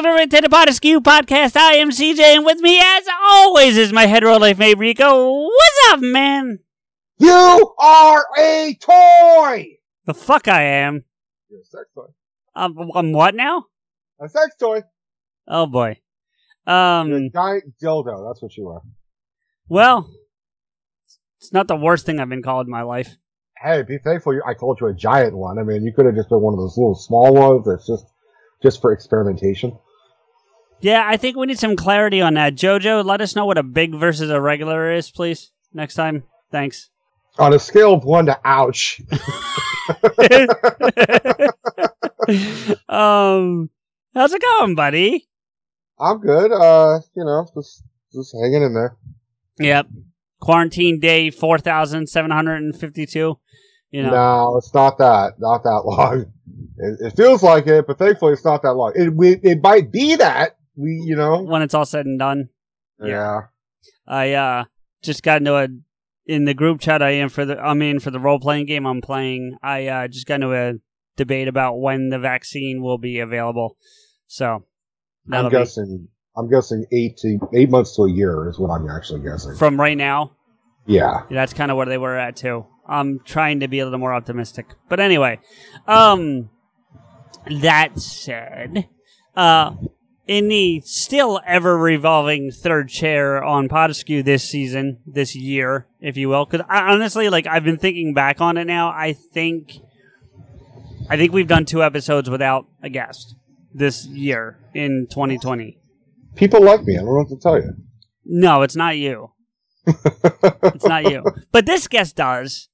Welcome to Red Tender Skew Podcast. I am CJ, and with me, as always, is my hetero life mate Rico. What's up, man? You are a toy! The fuck I am. You're a sex toy. I'm, I'm what now? A sex toy. Oh boy. You're a Um. giant dildo. That's what you are. Well, it's not the worst thing I've been called in my life. Hey, be thankful you, I called you a giant one. I mean, you could have just been one of those little small ones that's just, just for experimentation. Yeah, I think we need some clarity on that. Jojo, let us know what a big versus a regular is, please. Next time. Thanks. On a scale of one to ouch, um, how's it going, buddy? I'm good. Uh, you know, just, just hanging in there. Yep. Quarantine day four thousand seven hundred and fifty-two. You know. No, it's not that. Not that long. It, it feels like it, but thankfully it's not that long. It, we, it might be that. We, you know. when it's all said and done. Yeah. I uh just got into a in the group chat I am for the I'm in for the role playing game I'm playing. I uh just got into a debate about when the vaccine will be available. So I'm be guessing. I'm guessing eight to eight months to a year is what I'm actually guessing. from right now. Yeah. That's kind of where they were at too. I'm trying to be a little more optimistic. But anyway, um that said, uh in the still ever revolving third chair on Podeskew this season, this year, if you will, because honestly, like I've been thinking back on it now, I think, I think we've done two episodes without a guest this year in 2020. People like me. I don't know what to tell you. No, it's not you. it's not you. But this guest does.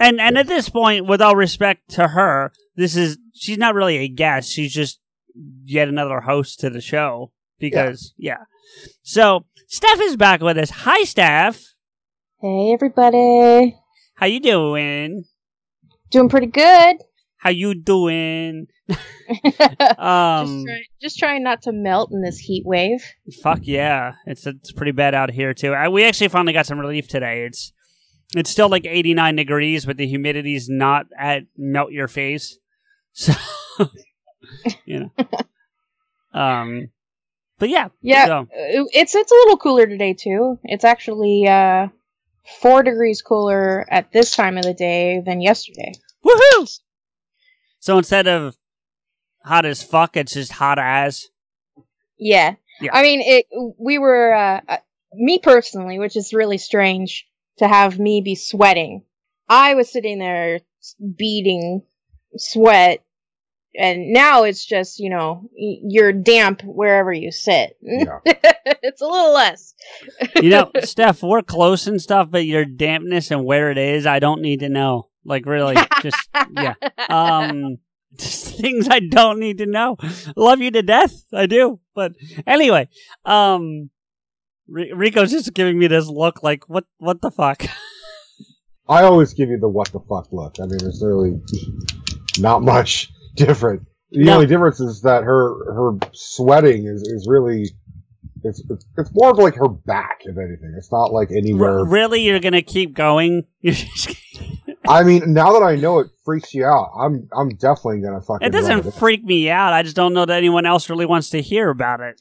And and at this point, with all respect to her, this is she's not really a guest. She's just yet another host to the show. Because yeah. So Steph is back with us. Hi Steph. Hey everybody. How you doing? Doing pretty good. How you doing? just, Um try, just trying not to melt in this heat wave. Fuck yeah, it's it's pretty bad out here too. I, we actually finally got some relief today. It's it's still like 89 degrees, but the humidity's not at melt your face. So you know, um, but yeah, Yeah, so- it's it's a little cooler today too. It's actually uh, four degrees cooler at this time of the day than yesterday. woohoo! So instead of hot as fuck, it's just hot as. Yeah, Yeah. I mean, it. We were uh, uh, me personally, which is really strange to have me be sweating. I was sitting there beating sweat, and now it's just you know you're damp wherever you sit. Yeah. it's a little less. You know, Steph, we're close and stuff, but your dampness and where it is, I don't need to know. Like really, just yeah. Um, just things I don't need to know. Love you to death, I do. But anyway, um, R- Rico's just giving me this look, like what? What the fuck? I always give you the what the fuck look. I mean, there's really not much different. The No. only difference is that her her sweating is, is really it's, it's it's more of like her back, if anything. It's not like anywhere. R- really, you're gonna keep going? I mean, now that I know it freaks you out, I'm I'm definitely gonna fucking. it doesn't freak me out. I just don't know that anyone else really wants to hear about it.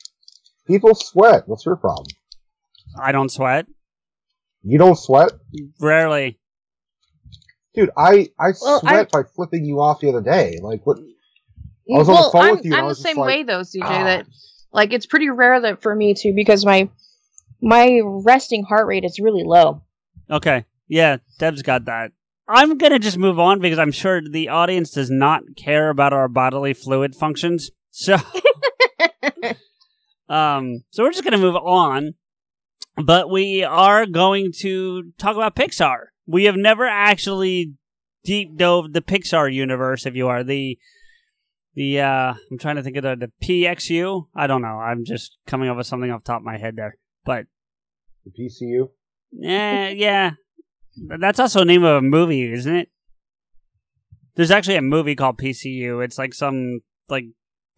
People sweat. What's your problem? I don't sweat. You don't sweat, Rarely. Dude. I I Well, sweat by flipping you off the other day. Like what? I was on well, the phone I'm, with you. I I'm the same like, way though, CJ. "Ah." That like it's pretty rare that for me too because my my resting heart rate is really low. Okay. Yeah, Deb's got that. I'm going to just move on because I'm sure the audience does not care about our bodily fluid functions. So um so we're just going to move on. But we are going to talk about Pixar. We have never actually deep dove the Pixar universe if you are the the uh I'm trying to think of the, the PXU. I don't know. I'm just coming up with something off the top of my head there. But The PCU. Yeah, yeah. That's also a name of a movie, isn't it? There's actually a movie called PCU. It's like some like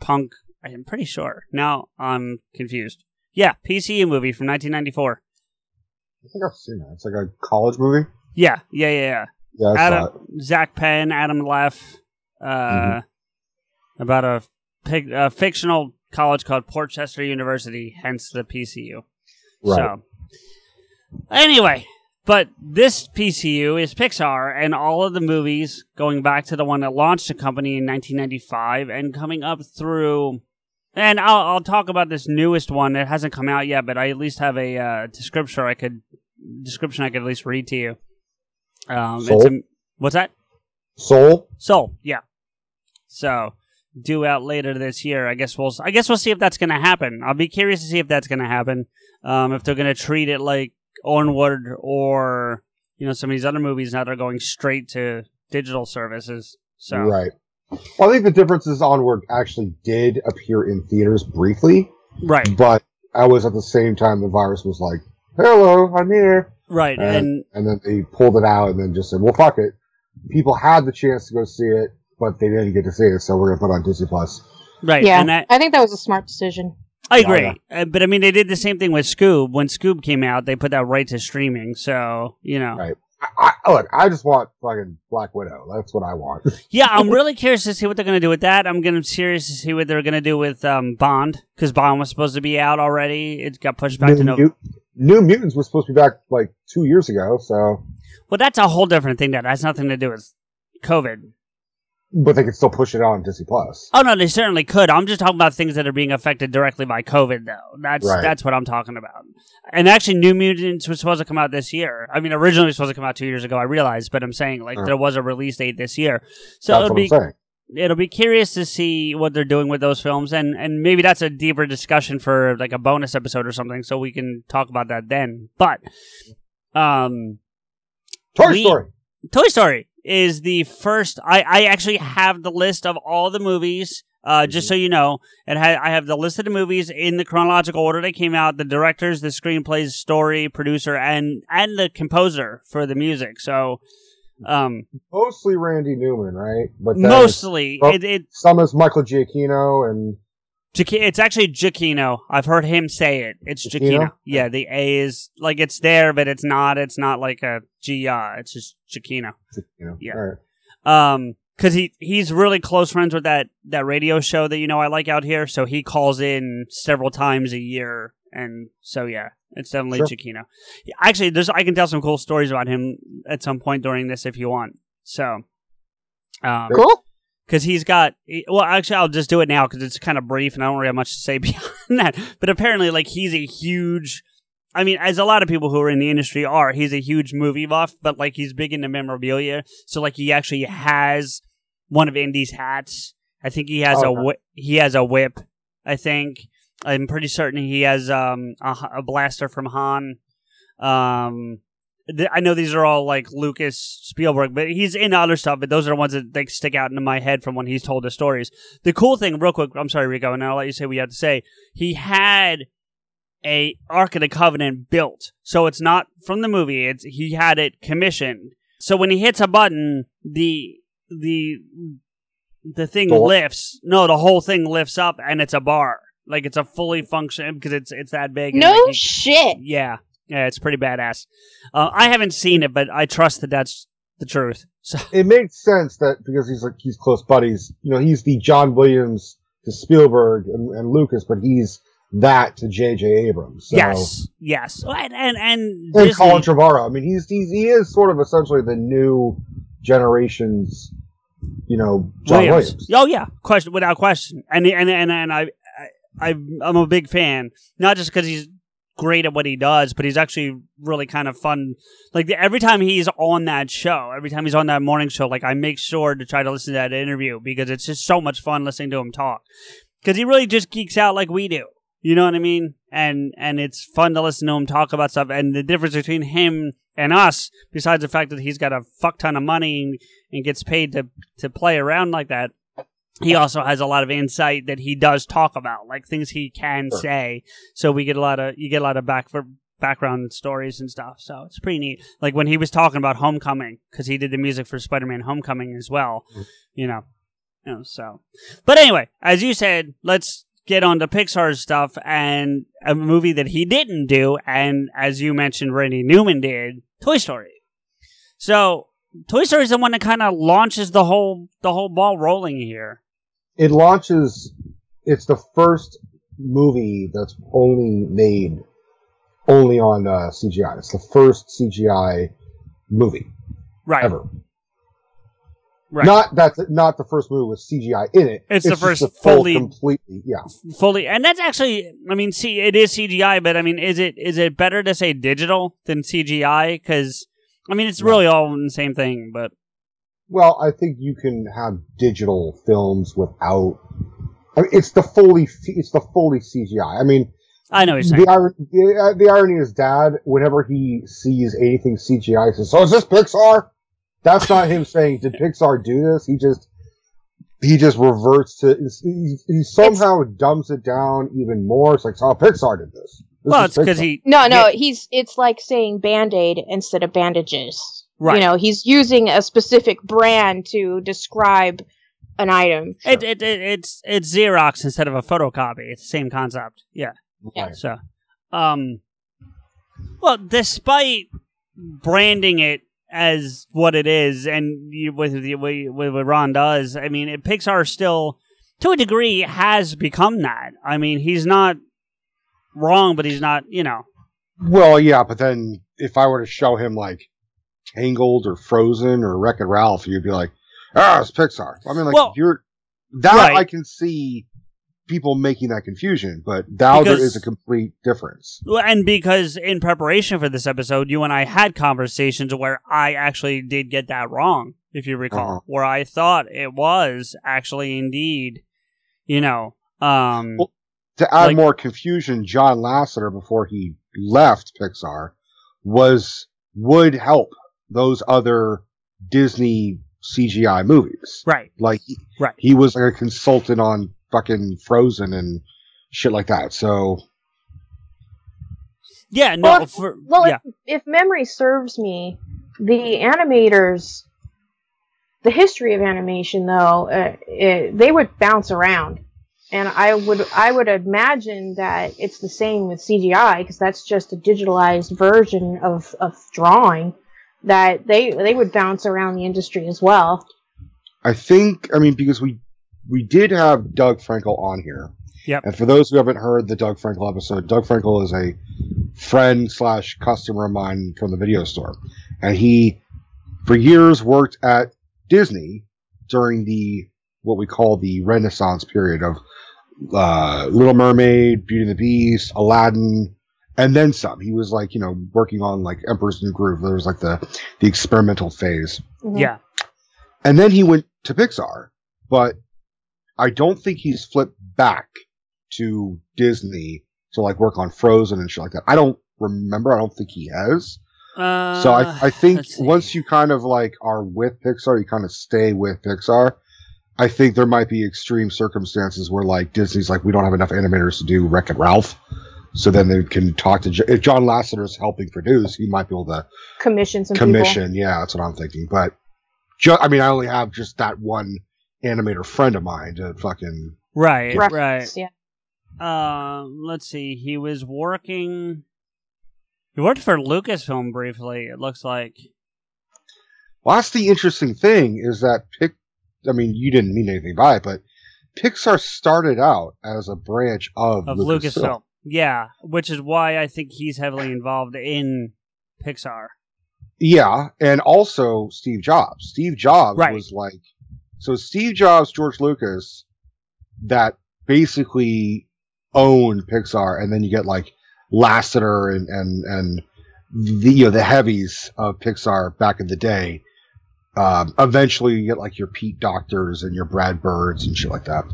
punk. I'm pretty sure. Now I'm confused. Yeah, PCU movie from 1994. I think I've seen that. It's like a college movie. Yeah, yeah, yeah, yeah. Yeah, I saw it. Adam, Zak Penn, Adam Leff, uh, Mhm. about a, pig, a fictional college called Portchester University, hence the PCU. Right. So, anyway, but this PCU is Pixar, and all of the movies going back to the one that launched the company in 1995 and coming up through. And I'll, I'll talk about this newest one. It hasn't come out yet, but I at least have a uh, description I could description I could at least read to you. Um, Soul? a, what's that? Soul. Soul, yeah. So due out later this year. I guess we'll I guess we'll see if that's going to happen. I'll be curious to see if that's going to happen. Um, if they're going to treat it like Onward or you know some of these other movies now they're going straight to digital services. So Right. Well, I think the difference is Onward actually did appear in theaters briefly, right, but I was at the same time the virus was like, "Hello, I'm here," right, and and and then they pulled it out and then just said, "Well, fuck it." People had the chance to go see it, but they didn't get to see it, so we're gonna put it on Disney Plus. right, yeah, and I, I think that was a smart decision. I Yeah, agree. Uh, but I mean, they did the same thing with Scoob. When Scoob came out, they put that right to streaming. So you know, Right. I, I, look, I just want fucking Black Widow. That's what I want. Yeah, I'm really curious to see what they're going to do with that. I'm going to curious to see what they're going to do with um, Bond because Bond was supposed to be out already. It got pushed back to New, no. Mut- New Mutants was supposed to be back like two years ago, so Well, that's a whole different thing. That has nothing to do with COVID. but they could still push it on Disney Plus. Oh no, they certainly could. I'm just talking about things that are being affected directly by COVID, though. That's Right. that's what I'm talking about. And actually, New Mutants was supposed to come out this year. I mean, originally it was supposed to come out two years ago. I realized, but I'm saying like Uh. there was a release date this year, so it'll what be. It'll be curious to see what they're doing with those films and and maybe that's a deeper discussion for like a bonus episode or something so we can talk about that then but um Toy we- Story. toy story is the first i i actually have the list of all the movies uh, just so you know, it ha- I have the list of the movies in the chronological order they came out, the directors, the screenplays, story, producer, and and the composer for the music. So, um, Mostly Randy Newman, right? But mostly oh. it, it some is Michael Giacchino and it's actually Giacchino. I've heard him say it. It's Giacchino? Giacchino. Yeah, the A is like it's there, but it's not. It's not like a G. It's just Giacchino. know. Yeah. Right. Um, because he he's really close friends with that that radio show that you know I like out here. So he calls in several times a year, and so yeah, it's definitely Sure. Giacchino. Yeah, Actually, there's I can tell some cool stories about him at some point during this if you want. So, um, Cool. because he's got well actually i'll just do it now because it's kind of brief and i don't really have much to say beyond that but apparently like he's a huge i mean as a lot of people who are in the industry are he's a huge movie buff but like he's big into memorabilia so like he actually has one of indy's hats i think he has a Okay. whi- he has a whip i think i'm pretty certain he has um a, a blaster from han um th- I know these are all like Lucas Spielberg, but he's in other stuff. But those are the ones that stick out into my head from when he's told the stories. The cool thing, real quick, I'm sorry, Rico, and I'll let you say what you have to say. He had a Ark of the Covenant built, so it's not from the movie. It's he had it commissioned. So when he hits a button, the the the thing Door? lifts. No, the whole thing lifts up, and it's a bar. Like it's a fully function because it's it's that big. No like, he- shit. yeah, yeah, it's pretty badass. Uh, I haven't seen it, but I trust that that's the truth. So It makes sense that because he's like he's close buddies. You know, he's the John Williams to Spielberg and, and Lucas, but he's that to J.J. Abrams. So. yes, yes, and and, and And Colin Trevorrow. I mean, he's, he's he is sort of essentially the new generation's you know, John Williams. Oh yeah, question without question. And and and and I, I I'm a big fan, not just because he's great at what he does, but he's actually really kind of fun. Like every time he's on that show, every time he's on that morning show, like I make sure to try to listen to that interview because it's just so much fun listening to him talk. Because he really just geeks out like we do. You know what I mean? And and it's fun to listen to him talk about stuff. And the difference between him and us, besides the fact that he's got a fuck ton of money and, and gets paid to to play around like that, he also has a lot of insight that he does talk about, like things he can Sure. say. So we get a lot of you get a lot of back for background stories and stuff. So it's pretty neat. Like when he was talking about Homecoming, because he did the music for Spider-Man Homecoming as well. Mm-hmm. You know, you know. So, but anyway, as you said, let's get on to Pixar's stuff and a movie that he didn't do, and as you mentioned, Randy Newman did, Toy Story. So Toy Story is the one that kind of launches the whole the whole ball rolling here. It launches. It's the first movie that's only made only on uh, CGI. It's the first CGI movie Right. ever. Right. Not that's not the first movie with CGI in it. It's the first full fully- completely. Yeah. fully and that's actually i mean see it is cgi but i mean is it is it better to say digital than cgi because i mean it's really all the same thing but Well, I think you can have digital films without. I mean, it's the fully it's the fully CGI. I mean, i know what you're saying the, ir- the, uh, the irony is, Dad, whenever he sees anything CGI, he says, "So is this Pixar?" That's not him saying, "Did Pixar do this?" He just he just reverts to he, he somehow dumbs it down even more. It's like, "Oh, Pixar did this." This well it's because he No, no, yeah, he's it's like saying band-aid instead of bandages. Right. You know, he's using a specific brand to describe an item. it, it, it, it's it's xerox instead of a photocopy it's the same concept yeah Right. so um well despite branding it as what it is and you, with, the- with with what ron does i mean it, pixar still to a degree has become that i mean he's not wrong but he's not you know Well, yeah, but then if I were to show him like Tangled or Frozen or Wreck It Ralph, you'd be like, "Ah, it's Pixar." I mean, like Well, you're that right. I can see people making that confusion, but now Because- there is a complete difference. And because in preparation for this episode, you and I had conversations where I actually did get that wrong, if you recall, Uh-huh. where I thought it was actually indeed, you know, um, Well, To add Like- more confusion, John Lasseter before he left Pixar was would help those other Disney CGI movies. right, Like he, Right. he was like a consultant on fucking Frozen and shit like that. So yeah, no, Well, if- for, Well, yeah, if, if memory serves me, the animators, the history of animation, though, uh, it, they would bounce around, and I would I would imagine that it's the same with CGI because that's just a digitalized version of of drawing. That they they would bounce around the industry as well. I think, I mean, because we we did have Doug Frankel on here. Yep. And for those who haven't heard the Doug Frankel episode, Doug Frankel is a friend slash customer of mine from the video store, and he, for years, worked at Disney during the what we call the Renaissance period of uh, Little Mermaid, Beauty and the Beast, Aladdin, and then some. He was like, you know, working on like Emperor's New Groove. There was like the the experimental phase. Mhm. yeah, And then he went to Pixar, but I don't think he's flipped back to Disney to like work on Frozen and shit like that. I don't remember. I don't think he has. uh, so I, I think once you kind of like are with Pixar, you kind of stay with Pixar. I think there might be extreme circumstances where like Disney's like, we don't have enough animators to do Wreck It Ralph. So then they can talk to, if John Lasseter's helping produce, he might be able to Commission some people. commission. Yeah, that's what I'm thinking. But ju- I mean, I only have just that one animator friend of mine to fucking. right, right. Reference, Yeah. Uh, let's see. He was working. He worked for Lucasfilm briefly. It looks like. Well, that's the interesting thing is that Pic. I mean, you didn't mean anything by it, but Pixar started out as a branch of, of Lucasfilm. Lucasfilm. Yeah, which is why I think he's heavily involved in Pixar. Yeah, and also Steve Jobs. Steve Jobs Right. was like So Steve Jobs, George Lucas, that basically owned Pixar, and then you get like Lasseter and and and the you know the heavies of Pixar back in the day. Um, eventually, you get like your Pete Docters and your Brad Birds and shit like that.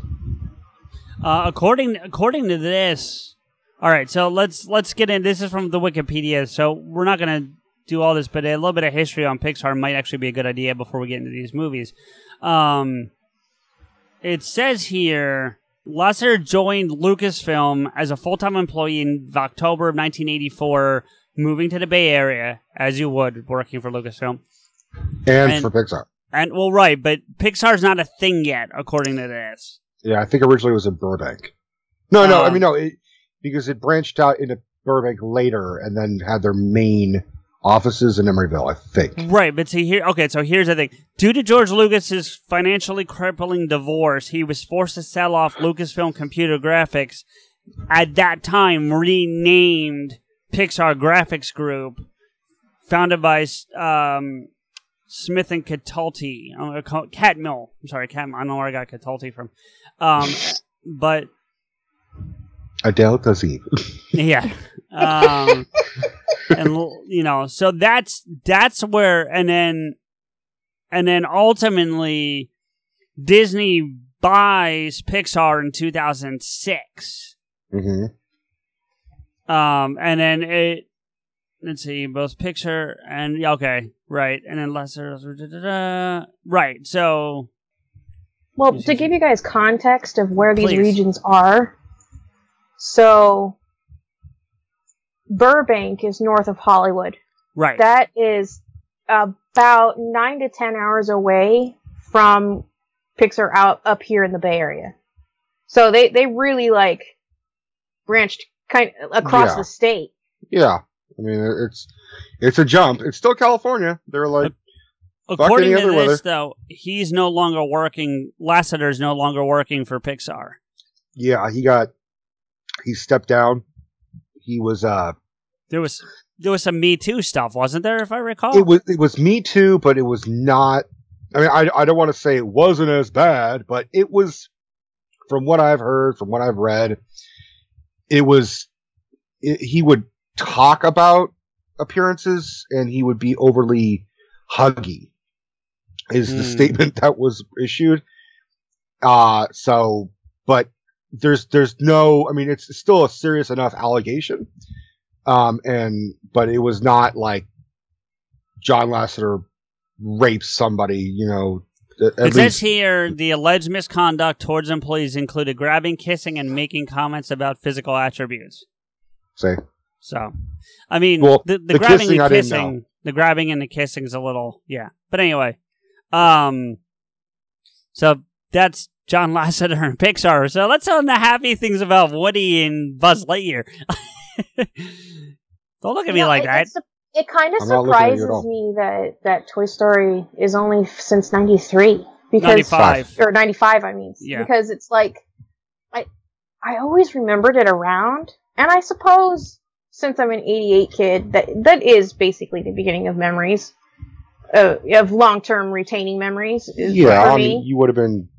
Uh, according according to this, all right. So let's let's get in. This is from the Wikipedia. So we're not gonna do all this, but a little bit of history on Pixar might actually be a good idea before we get into these movies. Um, it says here Lasseter joined Lucasfilm as a full time employee in October of 1984, moving to the Bay Area, as you would working for Lucasfilm. And, And- for Pixar. And well, right, but Pixar's not a thing yet, according to this. Yeah, I think originally it was in Burbank. No, no, I Um, mean no, it, because it branched out into Burbank later, and then had their main offices in Emeryville. I think. Right, but see here. Okay, so here's the thing. Due to George Lucas's financially crippling divorce, he was forced to sell off Lucasfilm Computer Graphics, at that time renamed Pixar Graphics Group, founded by um, Smith and Catalti, uh, Ca- Catmull. I'm sorry, Catmull. I don't know where I got Catalti from, um, but Adele Dazeem. yeah. Um, and you know, so that's that's where, and then, and then ultimately, Disney buys Pixar in 2006. hmm Um, and then it, let's see, both Pixar and yeah, okay, right, and then lesser, right. So Well, to give you guys context of where these Please. regions are, so Burbank is north of Hollywood. right, That is about nine to ten hours away from Pixar out up here in the Bay Area. So they they really like branched kind across Yeah. the state. Yeah, I mean it's it's a jump. It's still California. They're like according to this, weather. though, he's no longer working. Lasseter is no longer working for Pixar. yeah, he got he stepped down. He was uh There was there was some Me Too stuff, wasn't there? If I recall, it was it was me too, but it was not. I mean, I I don't want to say it wasn't as bad, but it was. From what I've heard, from what I've read, it was. It, he would talk about appearances, and he would be overly huggy. Is the Hmm. statement that was issued? Uh so, but there's there's no. I mean, it's still a serious enough allegation. Um, and but it was not like John Lasseter rapes somebody, you know. It says here the alleged misconduct towards employees included grabbing, kissing, and making comments about physical attributes. say, So, I mean, Well, the, the, the grabbing kissing, and kissing, the grabbing and the kissing is a little, yeah. But anyway, um, so that's John Lasseter and Pixar. So let's on the happy things about Woody and Buzz Lightyear. Don't look at me You know, like it, that. It kind of I'm not looking at you at surprises me that that Toy Story is only since '93 because 95. or '95, I mean, Yeah. because it's like I I always remembered it around, and I suppose since I'm an '88 kid, that that is basically the beginning of memories. Uh, of long-term retaining memories is yeah, for I me. mean, you would have been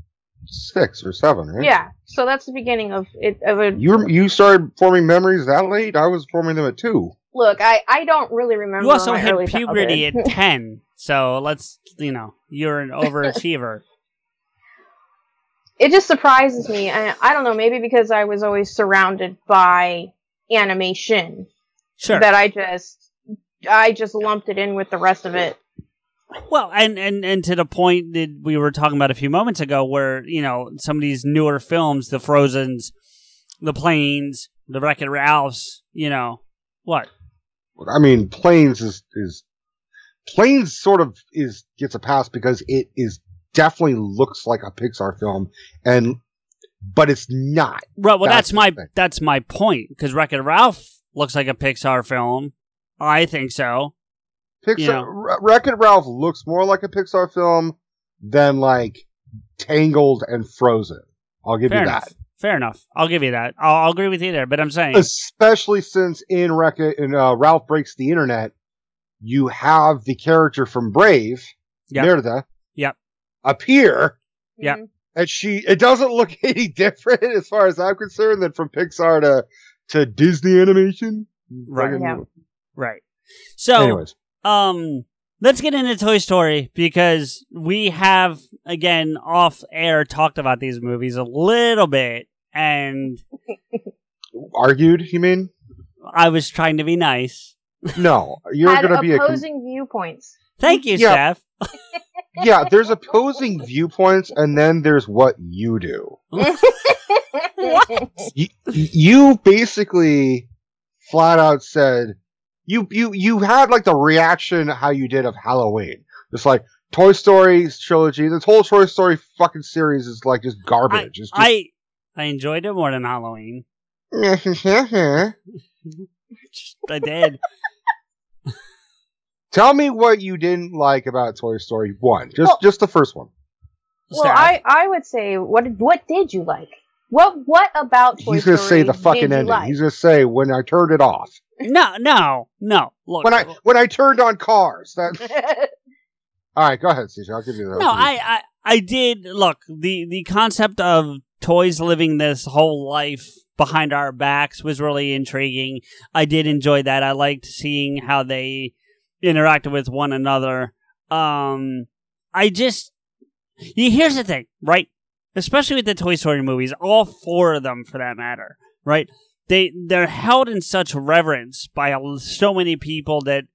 six or seven, right? yeah, so that's the beginning of it. Of a You you started forming memories that late. I was forming them at two. look. I I don't really remember. You also my hit early puberty at 10. So let's, you know, you're an overachiever. it just surprises me. I, I don't know, maybe because I was always surrounded by animation Sure. that I just I just lumped it in with the rest of it. Well, and, and, and to the point that we were talking about a few moments ago, where you know some of these newer films, the Frozen's, the Planes, the Wreck It Ralphs, you know what? I mean, Planes is is Planes sort of is gets a pass because it is definitely looks like a Pixar film, and but it's not. Well, well, That's that's, my that's my point because Wreck It Ralph looks like a Pixar film. I think so. Pixar You know. Wreck Wreck It Ralph looks more like a Pixar film than like Tangled and Frozen. I'll give Fair you enough. that. Fair enough. I'll give you that. I'll, I'll agree with you there. But I'm saying, Especially since in Wreck It and uh, Ralph Breaks the Internet, you have the character from Brave, Yep. Merida, Yep. appear Yeah. And she it doesn't look any different as far as I'm concerned than from Pixar to to Disney animation. Right. Yeah. Right. So, Anyways, um, let's get into Toy Story because we have again off air talked about these movies a little bit, and argued. You mean? I was trying to be nice. No, you're Had gonna be a con- opposing viewpoints. Thank you, Yeah. Steph. yeah. There's opposing viewpoints, and then there's what you do. what? you, you basically flat out said you you you had like the reaction how you did of Halloween. Just like Toy Story trilogy, this whole Toy Story fucking series is like just I, garbage. it's just, I I enjoyed it more than Halloween. I did. Tell me what you didn't like about Toy Story one. Just Well- just the first one. Well, Steph. I, I would say what did- what did you like? What what about Toy He's gonna Story say the fucking ending. like? He's gonna say when I turned it off. No, no, no. Look, When I when I turned on cars. That all right. Go ahead, CJ. I'll give you that. no, I, I, I did look the the concept of toys living this whole life behind our backs was really intriguing. I did enjoy that. I liked seeing how they interacted with one another. Um, I just here's the thing, right? Especially with the Toy Story movies, all four of them, for that matter, right? They they're held in such reverence by so many people that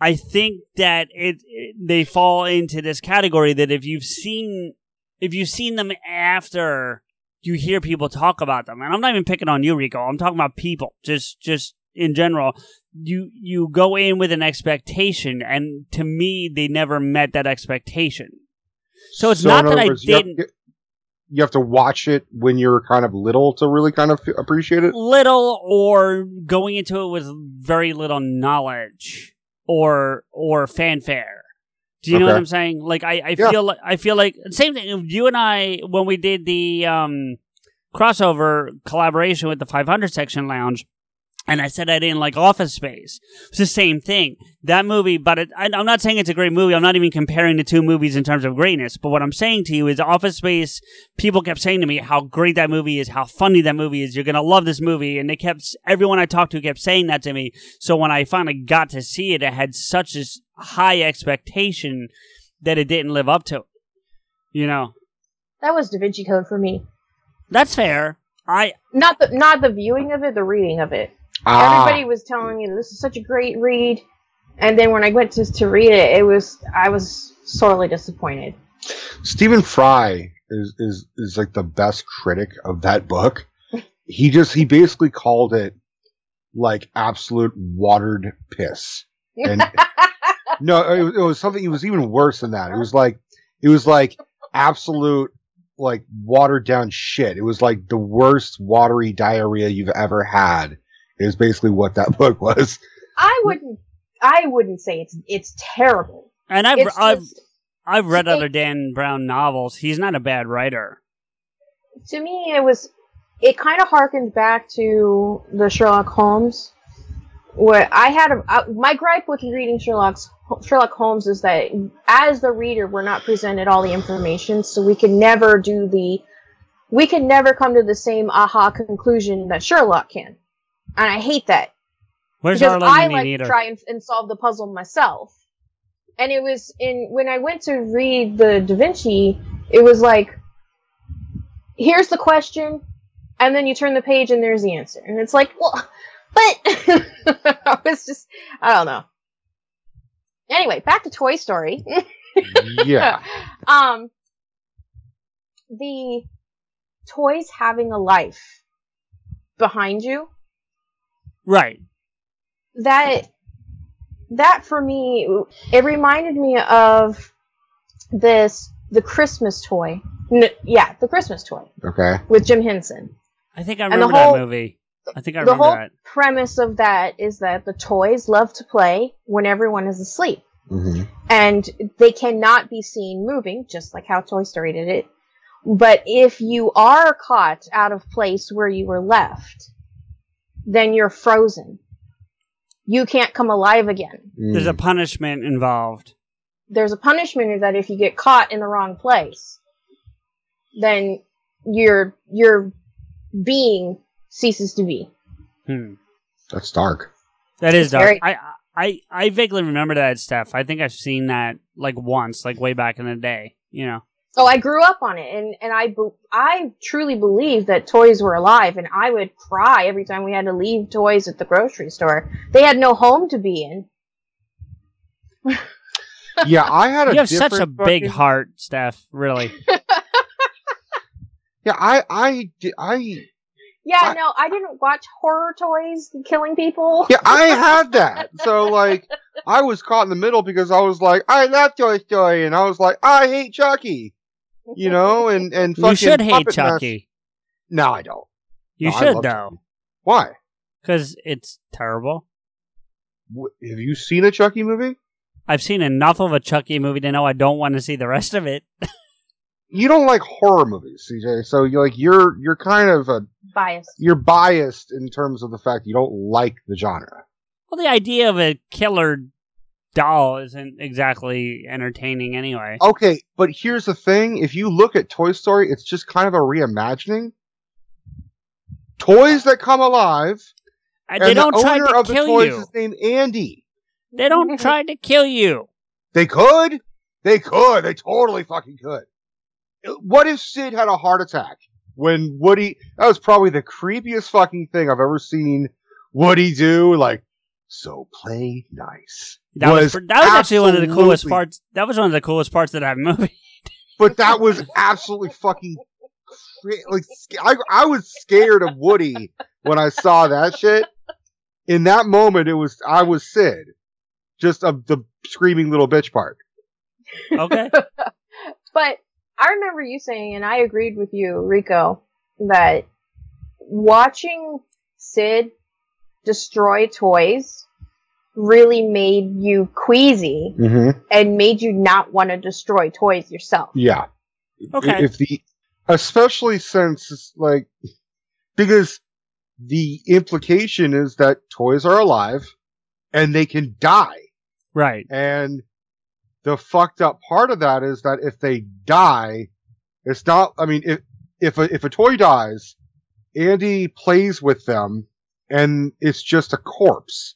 I think that it, it they fall into this category that if you've seen if you've seen them after you hear people talk about them, and I'm not even picking on you, Rico. I'm talking about people, just just in general. You you go in with an expectation, and to me, they never met that expectation. So it's not that I words, you have- didn't You have to watch it when you're kind of little to really kind of f- appreciate it. little or going into it with very little knowledge or or fanfare. Do you know what I'm saying? Like I, I Yeah. feel like I feel like same thing. You and I when we did the um crossover collaboration with the 500 section lounge. And I said I didn't like Office Space. It's the same thing. That movie, but it, I, I'm not saying it's a great movie. I'm not even comparing the two movies in terms of greatness. But what I'm saying to you is Office Space people kept saying to me how great that movie is, how funny that movie is. You're gonna love this movie, and they kept everyone I talked to kept saying that to me. So when I finally got to see it, it had such a high expectation that it didn't live up to. it. You know, that was Da Vinci Code for me. that's fair. I Not the not the viewing of it, the reading of it. Ah, Everybody was telling me this is such a great read, and then when I went to to read it, it was I was sorely disappointed. Stephen Fry is is is like the best critic of that book. He just he basically called it like absolute watered piss. And no, it, it was something. It was even worse than that. It was like it was like absolute like watered down shit. It was like the worst watery diarrhea you've ever had. Is basically what that book was. I wouldn't I wouldn't say it's it's terrible. and I've It's I've just I've read it- other Dan Brown novels. He's not a bad writer. to me it was it kind of harkened back to the Sherlock Holmes. What I had a, uh, my gripe with reading Sherlock's Sherlock Holmes is that as the reader we're not presented all the information, so we can never do the we can never come to the same aha conclusion that Sherlock can, and I hate that Where's because Arlen I like to try and, and solve the puzzle myself. And it was in when I went to read the Da Vinci, it was like, here's the question, and then you turn the page and there's the answer, and it's like, well, but I was just, I don't know. Anyway, back to Toy Story. Yeah. um, the toys having a life behind you right. that that for me it reminded me of this the christmas toy N- yeah the christmas toy Okay. with jim henson I think I the remember whole- that movie. I think I the whole that. premise of that is that the toys love to play when everyone is asleep hmm and they cannot be seen moving just like how toy story did it but if you are caught out of place where you were left then you're frozen you can't come alive again There's Mm. a punishment involved. there's a punishment that if you get caught in the wrong place, then your your being ceases to be. Hmm. That's dark. That is dark. very- I, I I vaguely remember that stuff. I think I've seen that like once, like way back in the day. You know. Oh, I grew up on it, and and I be- I truly believe that toys were alive, and I would cry every time we had to leave toys at the grocery store. They had no home to be in. Yeah, I had a You have such a different big heart, Steph. Really. Yeah, I I di- I Yeah, I- no, I didn't watch horror toys killing people. yeah I had that. So like I was caught in the middle because I was like I love Toy Story and I was like I hate Chucky. You know, and and fucking you should hate Puppet Master- Chucky. No, I don't. You No, should love though, Why? because it's terrible. Wh- Have you seen a Chucky movie? I've seen enough of a Chucky movie to know I don't want to see the rest of it. You don't like horror movies, CJ. So you're like you're you're kind of a Bias. you're biased in terms of the fact you don't like the genre. Well, the idea of a killer doll isn't exactly entertaining anyway. Okay, but here's the thing: if you look at Toy Story, it's just kind of a reimagining. Toys that come alive, Uh, and they don't the try owner to of the toys you. is named Andy. They don't try to kill you. They could, they could, they totally fucking could. What if Sid had a heart attack when Woody? That was probably the creepiest fucking thing I've ever seen Woody do. Like, so play nice. That was, that was actually one of the coolest parts. That was one of the coolest parts of that movie. but that was absolutely fucking cra- like I, I was scared of Woody when I saw that shit. In that moment, it was I was Sid, just of the screaming little bitch part. Okay. But I remember you saying, and I agreed with you, Rico, that watching Sid destroy toys really made you queasy Mm-hmm. and made you not want to destroy toys yourself. Yeah. Okay. If the, especially since it's like, because the implication is that toys are alive and they can die. right. And the fucked up part of that is that if they die, it's not, I mean, if, if a, if a toy dies, Andy plays with them and it's just a corpse.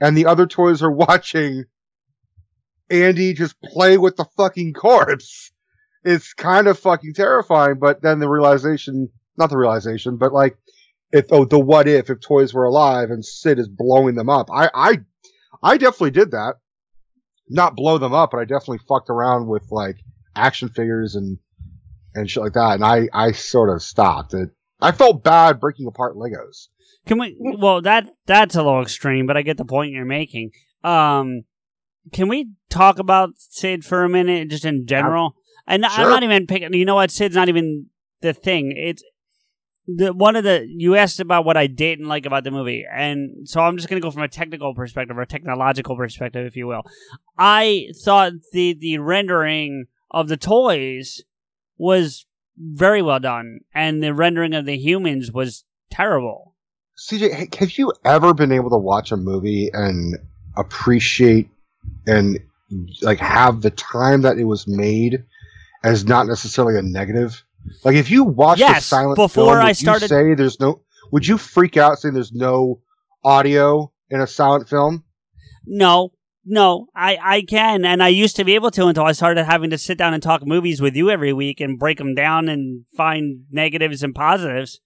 And the other toys are watching Andy just play with the fucking corpse. It's kind of fucking terrifying, but then the realization, not the realization, but like, if, oh, the what if, if toys were alive and Sid is blowing them up. I, I, I definitely did that. Not blow them up, but I definitely fucked around with like action figures and, and shit like that. And I, I sort of stopped it. I felt bad breaking apart Legos. Can we? Well, that that's a little extreme, but I get the point you're making. Um, can we talk about Sid for a minute, just in general? And I'm not even picking. You know what? Sid's not even the thing. It's the one of the you asked about what I didn't like about the movie, and so I'm just going to go from a technical perspective or a technological perspective, if you will. I thought the the rendering of the toys was very well done, and the rendering of the humans was terrible. CJ, have you ever been able to watch a movie and appreciate and like have the time that it was made as not necessarily a negative? Like if you watch a Yes, silent before film, I started- you say there's no? Would you freak out saying there's no audio in a silent film? No, no, I, I can, and I used to be able to until I started having to sit down and talk movies with you every week and break them down and find negatives and positives.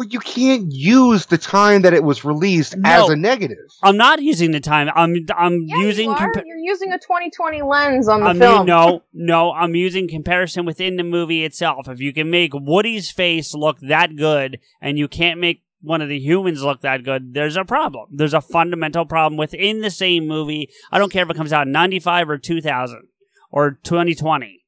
But you can't use the time that it was released No. as a negative. I'm not using the time. I'm I'm Yeah, using you are. compa- You're using a 2020 lens on the I mean, film. no, no, I'm using comparison within the movie itself. If you can make Woody's face look that good and you can't make one of the humans look that good, there's a problem. There's a fundamental problem within the same movie. I don't care if it comes out in 95 or 2000 or 2020.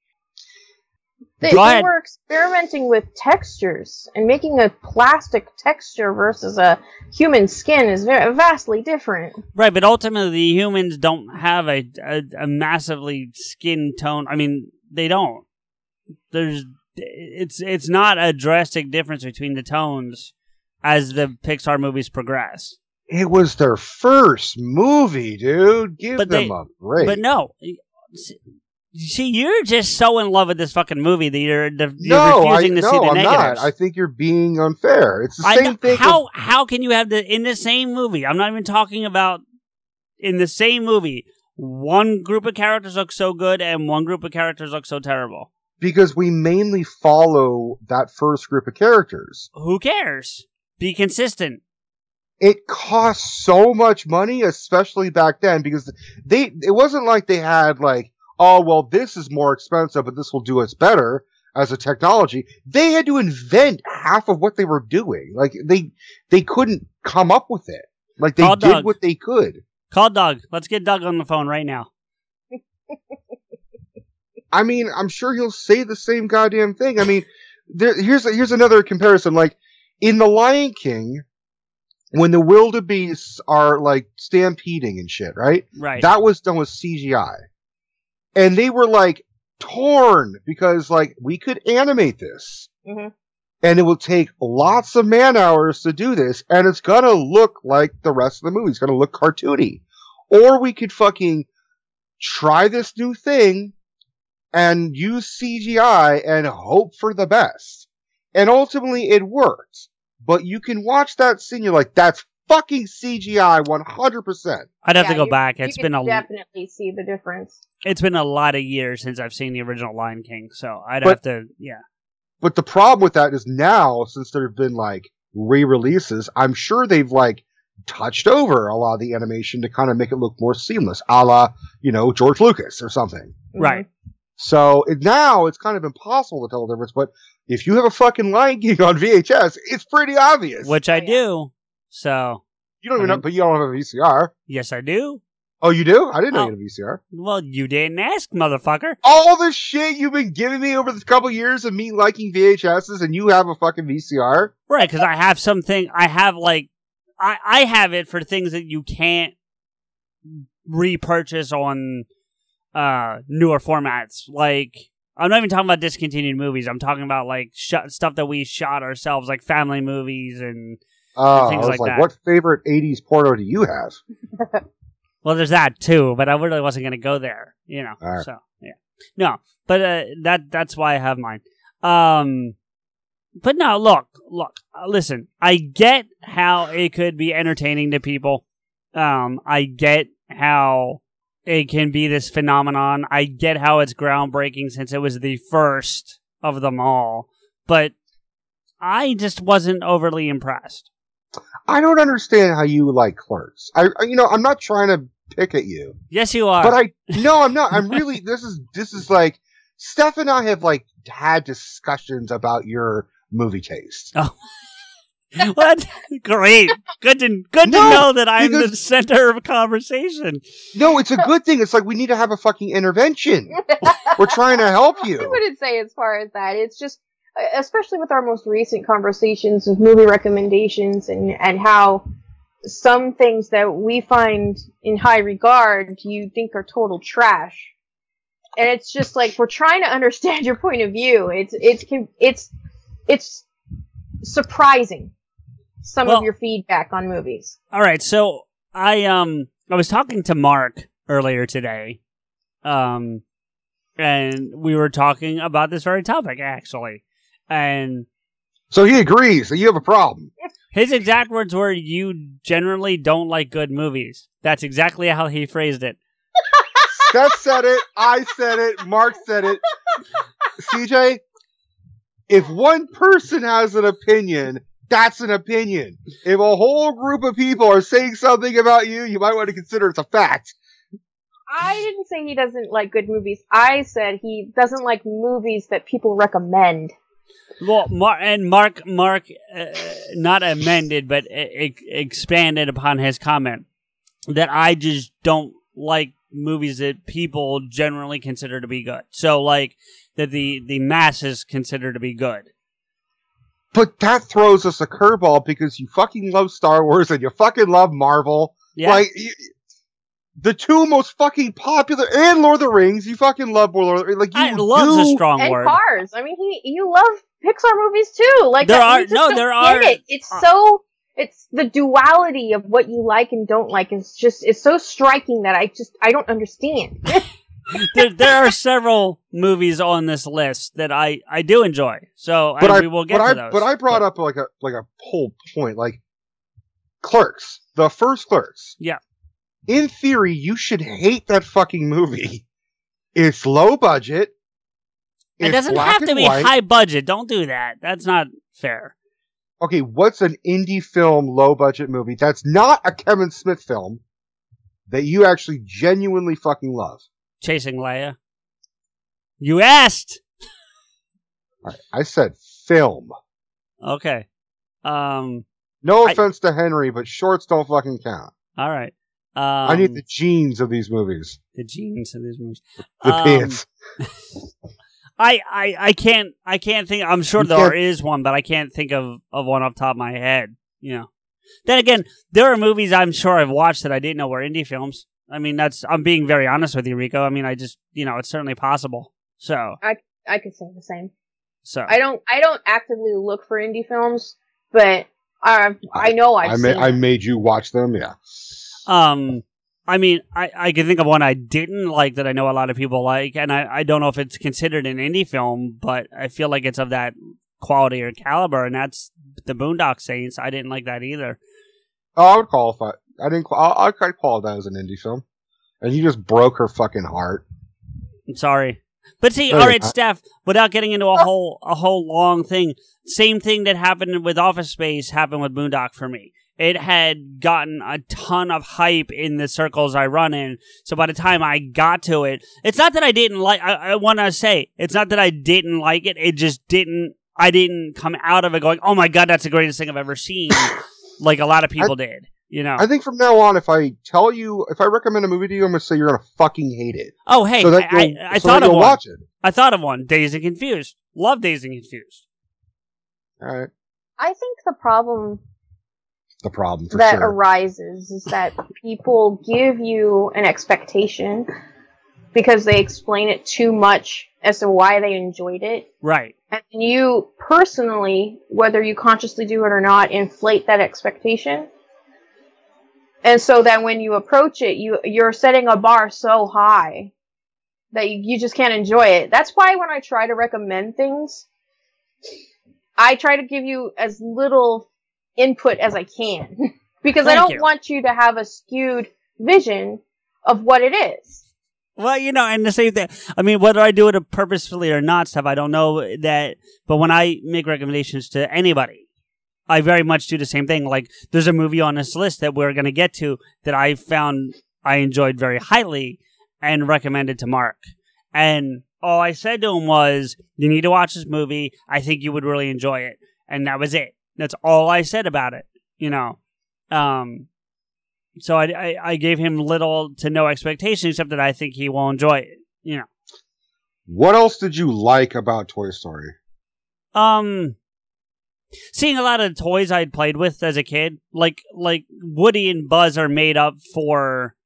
They, they were experimenting with textures and making a plastic texture versus a human skin is very vastly different. Right, but ultimately the humans don't have a, a, a massively skin tone. I mean, they don't. There's it's it's not a drastic difference between the tones as the Pixar movies progress. It was their first movie, dude. Give But them they- a break. But no, See, you're just so in love with this fucking movie that you're, you're no, I, refusing to no, see the I'm negatives. not. I think you're being unfair. It's the I same know- thing. How with- how can you have the in the same movie? I'm not even talking about in the same movie. One group of characters look so good, and one group of characters look so terrible. because we mainly follow that first group of characters. Who cares? Be consistent. It costs so much money, especially back then, because they it wasn't like they had like, oh well, this is more expensive, but this will do us better as a technology. They had to invent half of what they were doing. Like they they couldn't come up with it. Like they Call did Doug. what they could. Call Doug. Let's get Doug on the phone right now. I mean, I'm sure he'll say the same goddamn thing. I mean, there, here's here's another comparison. Like in The Lion King, when the wildebeests are like stampeding and shit, right? Right. That was done with CGI, and they were like torn because like we could animate this, Mhm. and it will take lots of man hours to do this, and it's gonna look like the rest of the movie. It's gonna look cartoony, or we could fucking try this new thing and use CGI and hope for the best. And ultimately it worked. But you can watch that scene, you're like, that's fucking CGI 100%. I'd have to go you- back. you It's can been a definitely see the difference. it's been a lot of years since I've seen the original Lion King, so I'd But- have to yeah. But the problem with that is now, since there have been like re-releases, I'm sure they've like touched over a lot of the animation to kind of make it look more seamless, a la, you know, George Lucas or something. Mm-hmm. Right. So it, now it's kind of impossible to tell the difference, but if you have a fucking Lion King on VHS, it's pretty obvious. Which I oh, do. So you don't even I know, but you don't have a VCR. yes I do. Oh, you do? I didn't know Oh. you had a VCR. Well, you didn't ask, motherfucker. All the shit you've been giving me over the couple years of me liking VHSs, and you have a fucking VCR. Right, because I have something. I have like, I I have it for things that you can't repurchase on uh newer formats. Like I'm not even talking about discontinued movies. I'm talking about like sh- stuff that we shot ourselves, like family movies and Uh, I was like like, what favorite '80s porno do you have? well, there's that too. But I really wasn't going to go there, you know. All right. So yeah, no, but uh, that that's why I have mine. Um, but no, look, look, uh, listen. I get how it could be entertaining to people. Um, I get how it can be this phenomenon. I get how it's groundbreaking since it was the first of them all. But I just wasn't overly impressed. I don't understand how you like Clerks. I, I- you know, I'm not trying to pick at you, Yes, you are. but I no, I'm not. I'm really. This is this is like Steph and I have like had discussions about your movie taste. Oh. what? Great. Good to good No, to know that I'm the center of conversation. No, it's a good thing. It's like we need to have a fucking intervention. We're trying to help you. I wouldn't say as far as that. It's just, especially with our most recent conversations of movie recommendations and, and how some things that we find in high regard you think are total trash. And it's just like we're trying to understand your point of view. It's it's it's it's surprising some Well- of your feedback on movies. All right, so I um I was talking to Mark earlier today. Um and we were talking about this very topic actually. And So he agrees that you have a problem. his exact words were you generally don't like good movies. That's exactly how he phrased it. Steph said it. I said it. Mark said it. CJ, if one person has an opinion, that's an opinion. If a whole group of people are saying something about you, you might want to consider it's a fact. I didn't say he doesn't like good movies. I said he doesn't like movies that people recommend. Well, Mar- and Mark, Mark, uh, not amended, but e- e- expanded upon his comment that I just don't like movies that people generally consider to be good. So, like that the the masses consider to be good. But that throws us a curveball because you fucking love Star Wars and you fucking love Marvel. Yeah, Like, you, the two most fucking popular, and Lord of the Rings, you fucking love Lord of the Rings. Like, you I love's a strong and word. Cars. I mean, he you love Pixar movies too. Like There are- no, there are- It. It's uh, so it's the duality of what you like and don't like is just it's so striking that I just I don't understand. there, there are several movies on this list that I, I do enjoy. So But and I, we will get but to I, those. but I brought up like a like a whole point, like Clerks, the first Clerks. Yeah. In theory, you should hate that fucking movie. It's low budget. It doesn't have to be white. high budget. Don't do that. That's not fair. Okay, what's an indie film, low budget movie that's not a Kevin Smith film that you actually genuinely fucking love? Chasing Leia. You asked. Right, I said film. Okay. Um. No I- offense to Henry, but shorts don't fucking count. All right. Um, I need the jeans of these movies. the jeans of these movies. The Um, pants. I, I, I can't I can't think. I'm sure You there can't- is one, but I can't think of, of one off the top of my head. You know. Then again, there are movies I'm sure I've watched that I didn't know were indie films. I mean, that's I'm being very honest with you, Rico. I mean, I just you know it's certainly possible. So I I could say the same. so I don't I don't actively look for indie films, but uh, I know I've I, seen. ma- I made you watch them, yeah. Um, I mean, I, I can think of one I didn't like that I know a lot of people like, and I, I don't know if it's considered an indie film, but I feel like it's of that quality or caliber, and that's the Boondock Saints. I didn't like that either. Oh, I would qualify. I didn't. I I call that as an indie film, and you just broke her fucking heart. I'm sorry. But see, No, all not. Steph. Without getting into a uh, whole a whole long thing, same thing that happened with Office Space happened with Boondock for me. It had gotten a ton of hype in the circles I run in. So by the time I got to it, it's not that I didn't like. I, I want to say it's not that I didn't like it. It just didn't. I didn't come out of it going, "Oh my god, that's the greatest thing I've ever seen," like a lot of people did. You know. I think from now on, if I tell you, if I recommend a movie to you, I'm gonna say you're gonna fucking hate it. oh hey, so that I, I, I so thought that of one. watch it. I thought of one. Dazed and Confused. Love Dazed and Confused. All right, I think the problem the problem for that sure. arises is that people give you an expectation because they explain it too much as to why they enjoyed it. Right. And you personally, whether you consciously do it or not, inflate that expectation. And so that when you approach it, you you're setting a bar so high that you, you just can't enjoy it. That's why when I try to recommend things, I try to give you as little input as I can. because I don't you. want you to have a skewed vision of what it is. Well, you know, and the same thing. I mean, whether I do it purposefully or not, stuff I don't know that. But when I make recommendations to anybody, I very much do the same thing. Like, there's a movie on this list that we're going to get to that I found I enjoyed very highly and recommended to Mark. And all I said to him was, "You need to watch this movie. I think you would really enjoy it." And that was it. That's all I said about it. You know. Um, so I, I, I gave him little to no expectation except that I think he will enjoy it. You know. What else did you like about Toy Story? Um, seeing a lot of toys I'd played with as a kid, like like Woody and Buzz, are made up for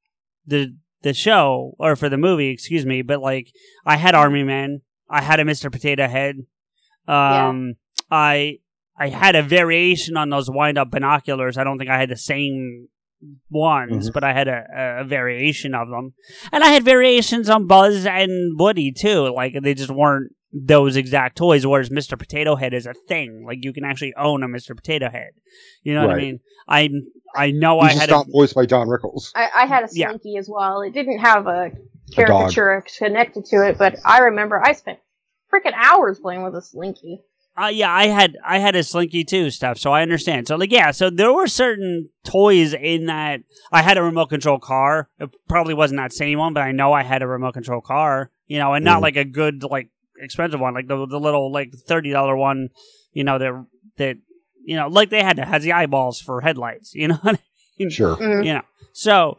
the the show or for the movie, excuse me. But like, I had Army Men, I had a Mister Potato Head, um, I I had a variation on those wind up binoculars. I don't think I had the same ones, Mhm. but I had a, a variation of them, and I had variations on Buzz and Woody too. Like they just weren't those exact toys. Whereas Mr. Potato Head is a thing. Like you can actually own a Mr. Potato Head. You know what I mean? I I know He's I had not a, voiced by Don Rickles. I, I had a Yeah. Slinky as well. It didn't have a dog. caricature connected to it, but I remember I spent freaking hours playing with a Slinky. Uh, yeah, I had I had a slinky too stuff, so I understand. So like, yeah, so there were certain toys in that. I had a remote control car. It probably wasn't that same one, but I know I had a remote control car. You know, and not Mhm. like a good like expensive one, like the the little like thirty dollar one. You know that that you know like they had has the eyeballs for headlights. You know, what I mean? Sure. Mm. you know. So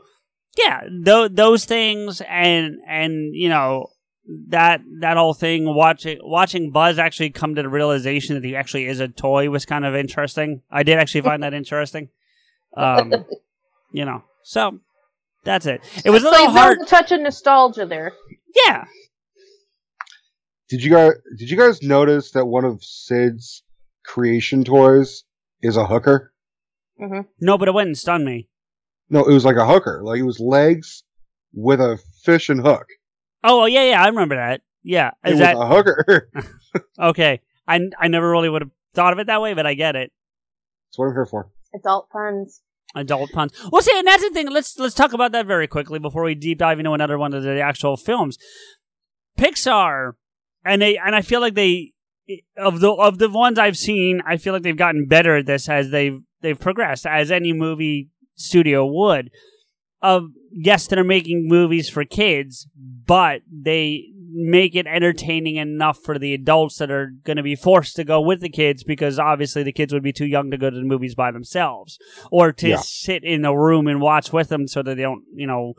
yeah, th- those things and and you know that that whole thing watching watching Buzz actually come to the realization that he actually is a toy was kind of interesting. I did actually find that interesting. Um, you know, so that's it. It was a little you hard. built a touch of nostalgia there. Yeah. Did you guys did you guys notice that one of Sid's creation toys is a hooker? No, but it wouldn't stun me. No, it was like a hooker. Like it was legs with a fish and hook. Oh yeah, yeah, I remember that. Yeah, It is was that a hooker. okay? I I never really would have thought of it that way, but I get it. That's what I'm here for. Adult puns. Adult puns. Well, see, and that's the thing. Let's let's talk about that very quickly before we deep dive into another one of the actual films. Pixar, and they and I feel like they of the of the ones I've seen, I feel like they've gotten better at this as they've they've progressed, as any movie studio would. Of yes, they're making movies for kids, but they make it entertaining enough for the adults that are going to be forced to go with the kids because obviously the kids would be too young to go to the movies by themselves or to Yeah. sit in the room and watch with them so that they don't, you know,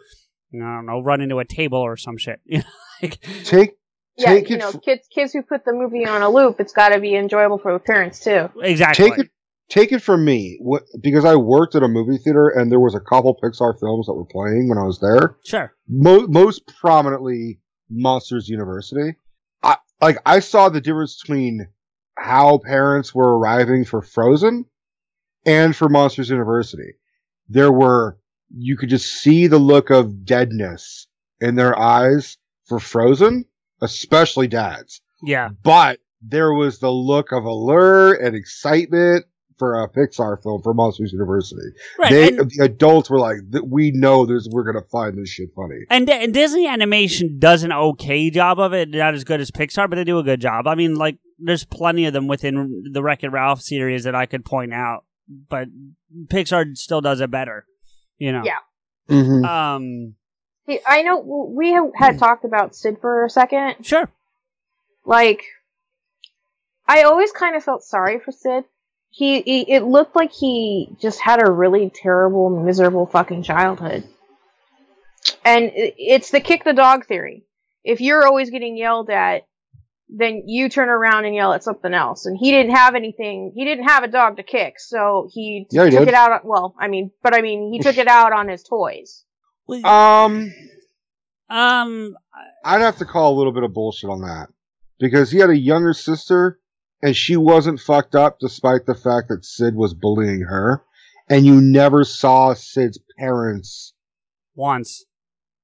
I don't know, run into a table or some shit. You know, like, Take Yeah, you it know, f- kids kids who put the movie on a loop, it's got to be enjoyable for the parents too. exactly. take it take it from me because I worked at a movie theater and there was a couple Pixar films that were playing when I was there. Sure. Mo- most prominently Monsters University. I like I saw the difference between how parents were arriving for Frozen and for Monsters University. There were you could just see the look of deadness in their eyes for Frozen, especially dads. Yeah. But there was the look of allure and excitement for a Pixar film for Monsters University. Right. They, and, the adults were like, "We know this. We're gonna find this shit funny." and, and Disney Animation does an okay job of it, not as good as Pixar, but they do a good job. I mean, like, there's plenty of them within the Wreck It Ralph series that I could point out, but Pixar still does it better. You know. Yeah. Mm-hmm. Um. Hey, I know we had talked about Sid for a second. Sure. Like, I always kind of felt sorry for Sid. He, he, it looked like he just had a really terrible, miserable fucking childhood. And it's the kick the dog theory. If you're always getting yelled at, then you turn around and yell at something else. And he didn't have anything. He didn't have a dog to kick, so he Yeah, he took did. it out. On, well, I mean, but I mean, he took it out on his toys. Um, um. I'd have to call a little bit of bullshit on that because he had a younger sister and she wasn't fucked up despite the fact that Sid was bullying her, and you never saw Sid's parents Once.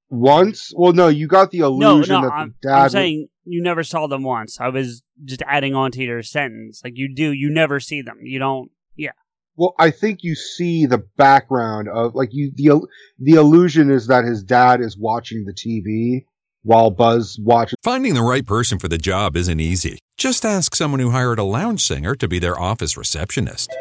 once. Well, no, you got the illusion no. that the I'm, dad. I'm was- saying you never saw them once. I was just adding on to your sentence. Like you do, you never see them. You don't. Yeah. Well, I think you see the background of like you the the illusion is that his dad is watching the TV while Buzz watches. Finding the right person for the job isn't easy. Just ask someone who hired a lounge singer to be their office receptionist.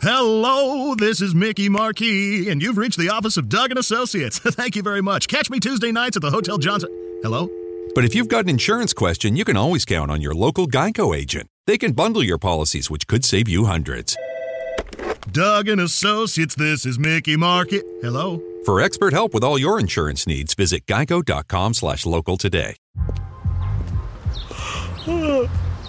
Hello, this is Mickey Marquis, and you've reached the office of Doug and Associates. Thank you very much. Catch me Tuesday nights at the Hotel Johnson. Hello? But if you've got an insurance question, you can always count on your local Geico agent. They can bundle your policies, which could save you hundreds. Doug and Associates, this is Mickey Marquis. Hello? For expert help with all your insurance needs, visit geico.com slash local today.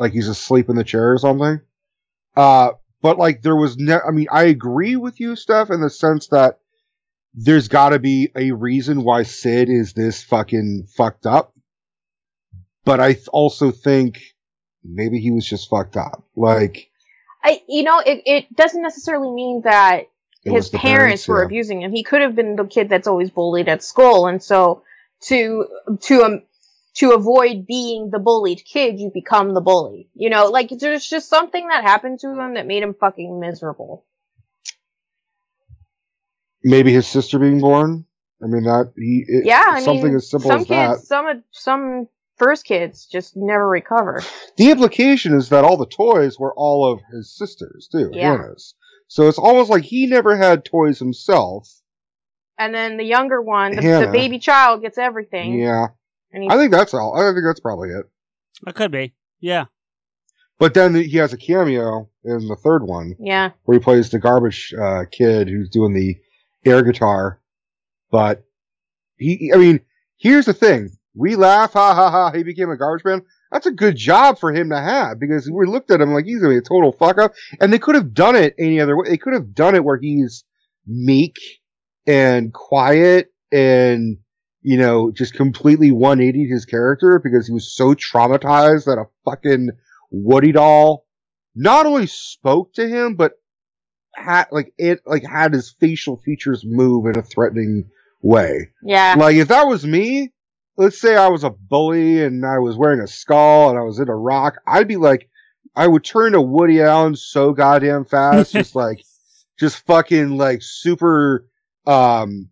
Like he's asleep in the chair or something. Uh, but like there was ne- I mean, I agree with you, Steph, in the sense that there's got to be a reason why Sid is this fucking fucked up. But I th- also think maybe he was just fucked up. Like I, you know, it, it doesn't necessarily mean that his parents, parents, were yeah. abusing him. He could have been the kid that's always bullied at school, and so to to um to avoid being the bullied kid, you become the bully. You know, like there's just something that happened to him that made him fucking miserable. maybe his sister being born. I mean that he it, yeah, I something mean, as simple some as kids, that. some of- some first kids just never recover. The implication is that all the toys were all of his sisters too, Yeah. Hannah's. So it's almost like he never had toys himself. And then the younger one, the, the baby child, gets everything. Yeah, I think that's all. I think that's probably it. It could be. Yeah. But then he has a cameo in the third one yeah. where he plays the garbage uh, kid who's doing the air guitar. But he, I mean, here's the thing: we laugh, ha ha ha. He became a garbage man. That's a good job for him to have because we looked at him like he's gonna be a total fuck up. And they could have done it any other way. They could have done it where he's meek and quiet and you know just completely 180 his character because he was so traumatized that a fucking Woody doll not only spoke to him but had like it like had his facial features move in a threatening way. Yeah. Like if that was me, let's say I was a bully and I was wearing a skull and I was in a rock, I'd be like, I would turn to Woody Allen so goddamn fast, just like, just fucking like super, um,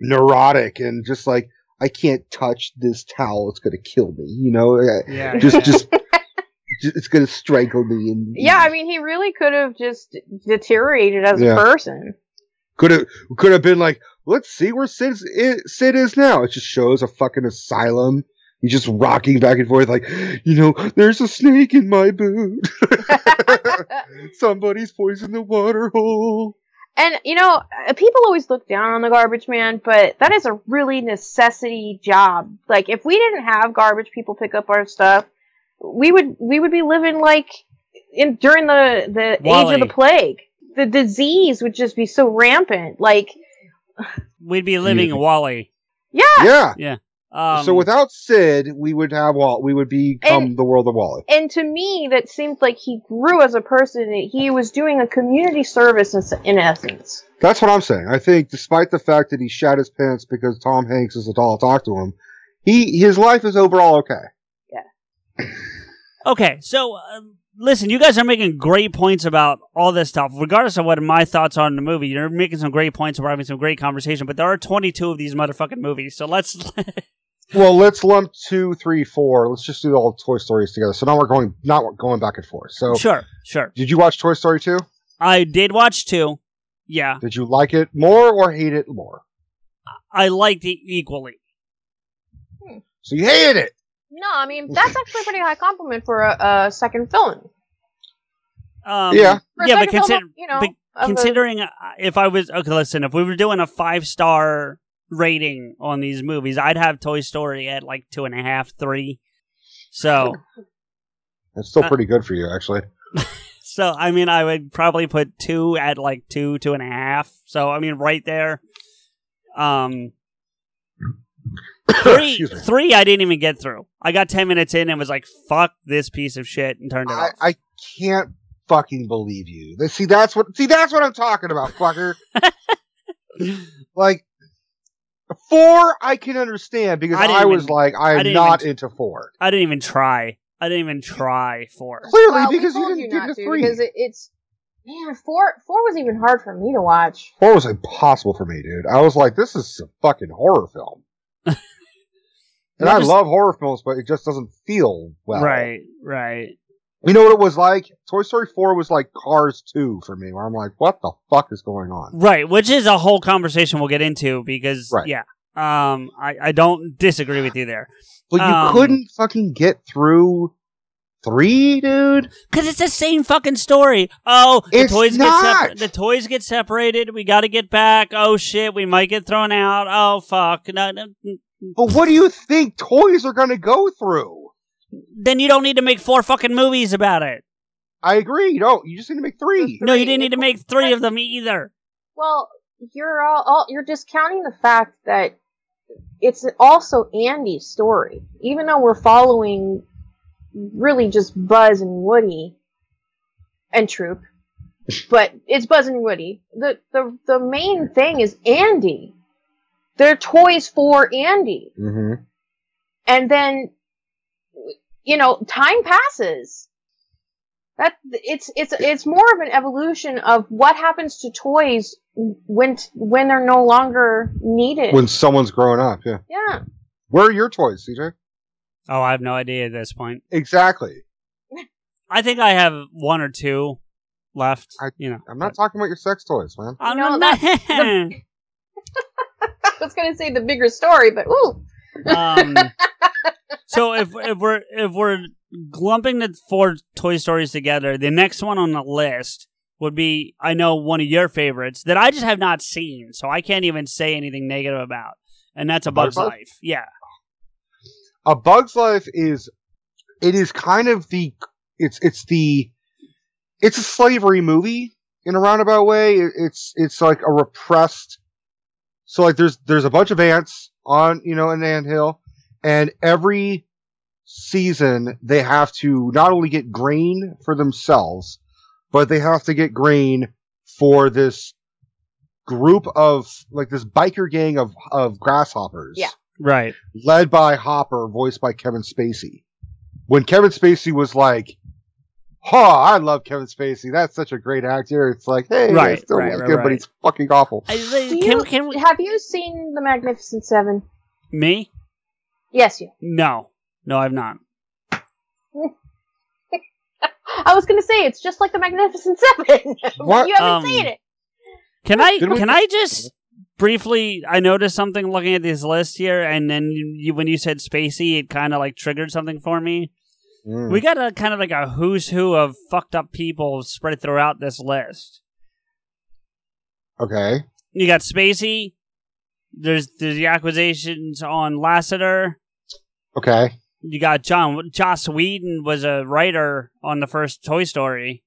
neurotic and just like, I can't touch this towel. It's going to kill me. You know, Yeah, just, yeah. just, it's going to strangle me. And Yeah, I mean, he really could have just deteriorated as Yeah. a person. could have, could have been like, let's see where Sid, Sid is now. It just shows a fucking asylum. He's just rocking back and forth like, you know, there's a snake in my boot. Somebody's poisoned the water hole. And you know, uh, people always look down on the garbage man, but that is a really necessity job. Like if we didn't have garbage people pick up our stuff, we would we would be living like in during the the age of the plague. The disease would just be so rampant. Like We'd be living Yeah. WALL-E. yeah. Yeah. Yeah. Um, so without Sid, we would have Wall. We would become the world of WALL-E. And to me, that seemed like he grew as a person. He was doing a community service in, in essence. That's what I'm saying. I think, despite the fact that he shat his pants because Tom Hanks is a doll talk to him, he his life is overall okay. Yeah. okay, so uh, listen, you guys are making great points about all this stuff. Regardless of what my thoughts are on the movie, you're making some great points. We're having some great conversation, but there are 22 of these motherfucking movies, so let's. Well, let's lump two, three, four. Let's just do all the Toy Stories together. So now we're going not going back and forth. So sure, sure. Did you watch Toy Story two? I did watch two. Yeah, Did you like it more or hate it more? I liked it equally. So you hated it. No, I mean that's actually a pretty high compliment for a, a second film. Um, Yeah. For yeah, but, second film, consider, you know, but of a- considering uh, if I was okay, listen, if we were doing a five star rating on these movies, I'd have Toy Story at like two and a half, three. So, It's still Uh, pretty good for you, actually. so I mean, I would probably put two at like two, two and a half. So I mean, right there. Um, three, three, I didn't even get through. I got ten minutes in and was like, "Fuck this piece of shit," and turned it I, off. I can't fucking believe you. See, that's what. See, that's what I'm talking about, fucker. like four, I can understand because I I, didn't was even- like, I I am didn't even- into four. I didn't even try. I didn't even try four. Clearly, Well, because you didn't get into to, three. because it, it's man four four was even hard for me to watch. Four was impossible for me, dude. I was like, this is a fucking horror film. and Well, I just- love horror films, but it just doesn't feel well. Right, right. You know what it was like? Toy Story 4 was like Cars 2 for me, where I'm like, what the fuck is going on? Right, which is a whole conversation we'll get into because Right. yeah. Um I, I don't disagree with you there. But you Um, couldn't fucking get through 3, dude? Cuz it's the same fucking story. Oh, the It's toys not. get separ- the toys get separated. We got to get back. Oh shit, we might get thrown out. Oh fuck. No, no, But what do you think toys are going to go through? Then you don't need to make four fucking movies about it. I agree. You don't. You just need to make three. No, you didn't need to make 3 of them either. Well, you're all, all you're discounting the fact that it's also Andy's story, even though we're following really just Buzz and Woody and Troop. But it's Buzz and Woody. The the the main thing is Andy. They're toys for Andy. Mm-hmm. and then you know time passes that it's it's it's more of an evolution of what happens to toys when when they're no longer needed When someone's growing up, yeah. yeah Where are your toys, CJ? Oh, I have no idea at this point. Exactly. I think I have one or two left, I- you know. I'm not talking about your sex toys, man. I'm know, not that- i was gonna say the bigger story but ooh um, so if if we're if we're lumping the four Toy Stories together, the next one on the list would be I know one of your favorites that I just have not seen, so I can't even say anything negative about, and that's A Bug's Butterfly? Life. Yeah, A Bug's Life is it is kind of the it's it's the it's a slavery movie in a roundabout way. It's it's like a repressed. So like there's there's a bunch of ants on you know an anthill, and every season they have to not only get grain for themselves, but they have to get grain for this group of like this biker gang of of grasshoppers. Yeah. Right. Led by Hopper, voiced by Kevin Spacey. When Kevin Spacey was like, "Oh, I love Kevin Spacey. That's such a great actor." It's like, hey, Right, I still right, like right, him, right. but he's fucking awful. Do you- have you seen The Magnificent Seven? Me? Yes, you. No. No, I've not. I was going to say it's just like The Magnificent Seven. What? you haven't Um, seen it. Can I Didn't we- can I just briefly I noticed something looking at this list here and then you, you when you said Spacey it kind of like triggered something for me. Mm. We got a kind of like a who's who of fucked up people spread throughout this list. Okay. You got Spacey. There's there's the accusations on Lasseter. Okay. You got John Joss Whedon was a writer on the first Toy Story.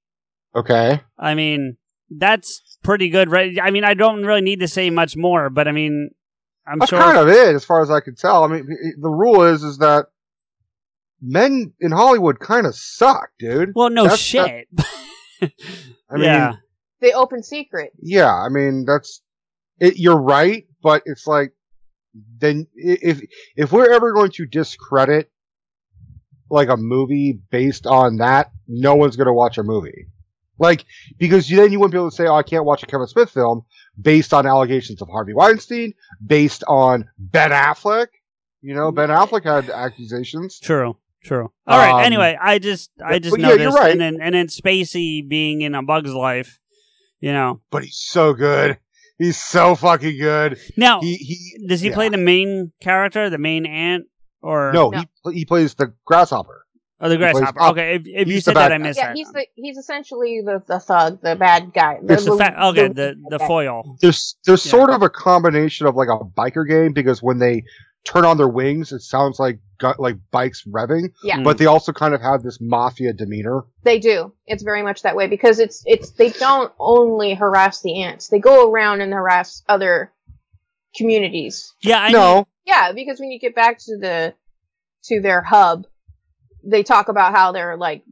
Okay. I mean, that's pretty good, right? I mean, I don't really need to say much more, but I mean, I'm That's sure. kind of it, as far as I can tell. I mean, the rule is is that men in Hollywood kind of suck, dude. well, no That's- shit. I mean, yeah, The Open Secret. yeah. I mean, that's it. You're right, but it's like then if if we're ever going to discredit like a movie based on that, no one's going to watch a movie. Like because then you wouldn't be able to say, "Oh, I can't watch a Kevin Smith film based on allegations of Harvey Weinstein, based on Ben Affleck." You know, Ben Affleck had accusations. true, true. All right. Um, Anyway, I just, I just but yeah, noticed, you're right. and then and then Spacey being in A Bug's Life, you know. But he's so good. He's so fucking good. Now, He, he does he yeah. play the main character, the main ant, or No, he he plays the grasshopper. Oh, the he plays grasshopper. Okay, if, if you he's said that, bad I missed Yeah, that. he's the he's essentially the, the thug, the bad guy. It's the fa- okay, the the guy. foil. There's there's Yeah. sort of a combination of like a biker game because when they turn on their wings, it sounds like gu- like bikes revving. Yeah. But they also kind of have this mafia demeanor. They do. It's very much that way because it's it's they don't only harass the ants. They go around and harass other communities. Yeah, I no, Yeah, because when you get back to the to their hub, they talk about how they're like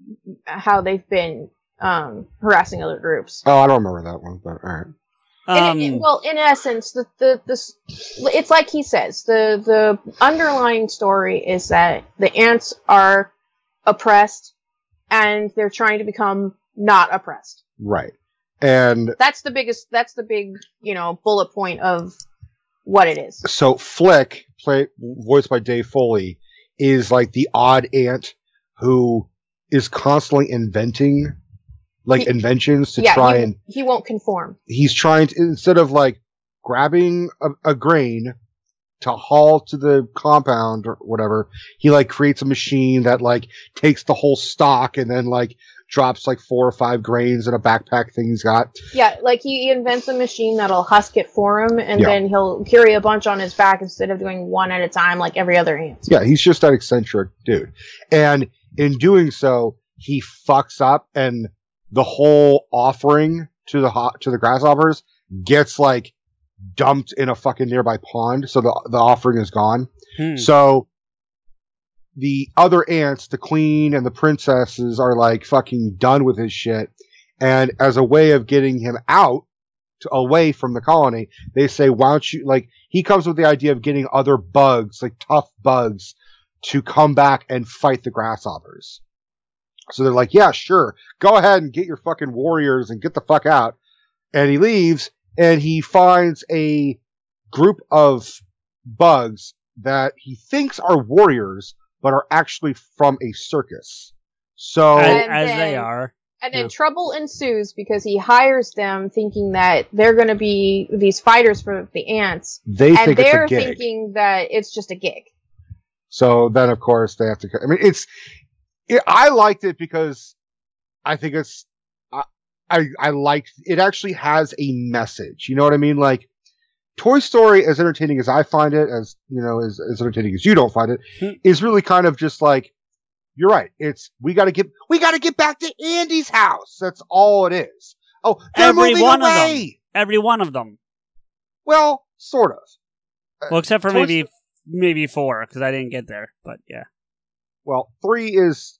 how they've been um harassing other groups. oh, I don't remember that one. But all right. Um, well, in essence, the the this it's like he says the the underlying story is that the ants are oppressed and they're trying to become not oppressed. Right. And That's the biggest. That's the big you know bullet point of what it is. so Flick, play voiced by Dave Foley, is like the odd ant who is constantly inventing like He- inventions to yeah, try he, and he won't conform. he's trying to instead of like grabbing a, a grain to haul to the compound or whatever he like creates a machine that like takes the whole stock and then like drops like four or five grains in a backpack thing he's got Yeah, like he invents a machine that'll husk it for him, and Yeah. then he'll carry a bunch on his back instead of doing one at a time like every other ant. yeah he's just that eccentric dude and in doing so he fucks up and the whole offering to the ho- to the grasshoppers gets like dumped in a fucking nearby pond so the the offering is gone hmm. So the other ants, the queen and the princesses, are like fucking done with his shit. And as a way of getting him out to, away from the colony, they say, "Why don't you like?" He comes with the idea of getting other bugs, like tough bugs, to come back and fight the grasshoppers. So they're like, "Yeah, sure, go ahead and get your fucking warriors and get the fuck out." And he leaves, and he finds a group of bugs that he thinks are warriors, but are actually from a circus. So as, And as they are. And then Yeah. trouble ensues because he hires them thinking that they're going to be these fighters for the ants, they and think they're a gig. thinking that it's just a gig. So then, of course, they have to. I mean, it's. It, I liked it because I think it's. I I, I liked it. Actually, has a message. You know what I mean? Like Toy Story, as entertaining as I find it, as you know, as, as entertaining as you don't find it, Hmm. is really kind of just like you're right. It's we got to get we got to get back to Andy's house. That's all it is. Oh, they're Every moving one of them. Every one of them. Well, sort of. Well, except for Toy maybe maybe four because I didn't get there. But yeah, Well, three is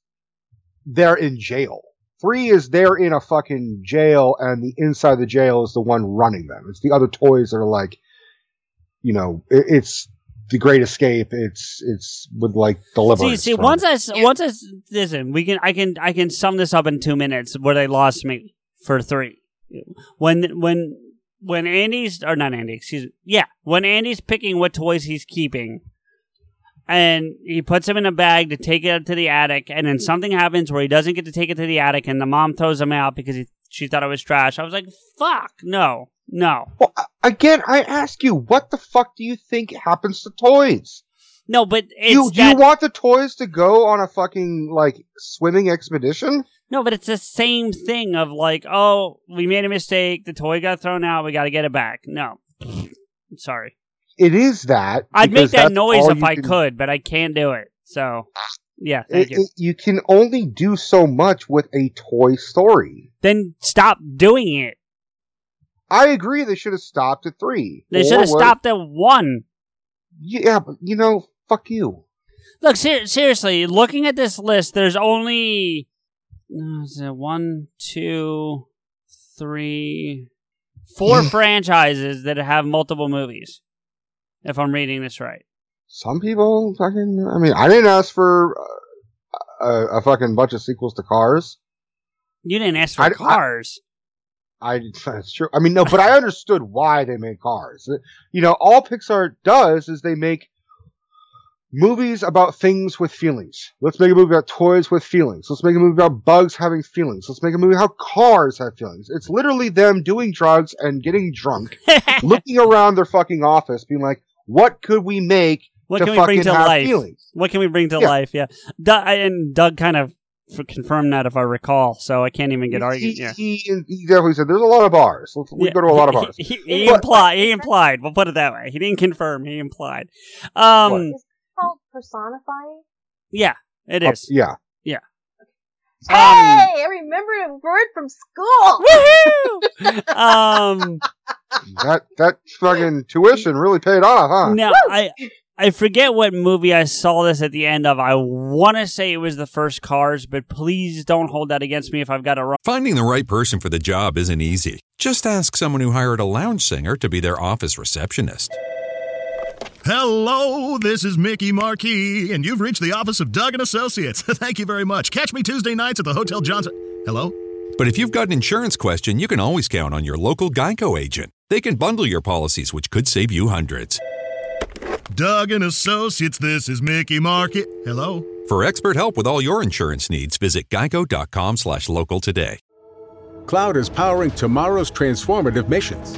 they're in jail. Three is they're in a fucking jail, and the inside of the jail is the one running them. It's the other toys that are like, you know, it, it's the Great Escape. It's it's with like see, deliverance. see, from- once I s- once I s- listen, we can I can I can sum this up in two minutes. Where they lost me for three, when when when Andy's or not Andy, excuse me, yeah, when Andy's picking what toys he's keeping. And he puts them in a bag to take it to the attic, and then something happens where he doesn't get to take it to the attic, and the mom throws him out because he, she thought it was trash. I was like, "Fuck, no, no." Well, again, I ask you, what the fuck do you think happens to toys? No, but it's you that- you want the toys to go on a fucking like swimming expedition? No, but it's the same thing of like, oh, we made a mistake. The toy got thrown out. We got to get it back. No, sorry. It is that. I'd make that noise if I can- could, but I can't do it. So, yeah, thank It- you. it- you can only do so much with a toy story. then stop doing it. I agree. They should have stopped at three. They should have stopped at one. Yeah, but you know, fuck you. Look, ser- seriously, looking at this list, there's only no, is it one, two, three, four franchises that have multiple movies. If I'm reading this right. Some people fucking. I mean, I didn't ask for a, a fucking bunch of sequels to Cars. You didn't ask for I- I- cars. I that's true. I mean, no, but I understood why they made Cars. You know, all Pixar does is they make movies about things with feelings. Let's make a movie about toys with feelings. Let's make a movie about bugs having feelings. Let's make a movie how cars have feelings. It's literally them doing drugs and getting drunk, looking around their fucking office, being like, "What could we make What to can we fucking bring to have life? feelings?" What can we bring to Yeah. life? Yeah, Doug, and Doug kind of f- confirmed that if I recall. So I can't even get He, argued. he, Yeah, he, he definitely said, "There's a lot of bars. Let's, we go to a lot of bars." He, he But- implied. He implied. We'll put it that way. He didn't confirm. He implied. Um. called personifying. Yeah, it is. Uh, yeah. Yeah. Hey, I remembered a word from school. Woohoo! um. that that fucking tuition really paid off, huh? Now I I forget what movie I saw this at the end of. I want to say it was the first Cars, but please don't hold that against me if I've got it wrong. Finding the right person for the job isn't easy. Just ask someone who hired a lounge singer to be their office receptionist. Hello, this is Mickey Marquis, and you've reached the office of Doug and Associates. Thank you very much. Catch me Tuesday nights at the Hotel Johnson. Hello? But if you've got an insurance question, you can always count on your local Geico agent. They can bundle your policies, which could save you hundreds. Doug and Associates, this is Mickey Marquis. Hello? For expert help with all your insurance needs, visit geico.com slash local today. Cloud is powering tomorrow's transformative missions.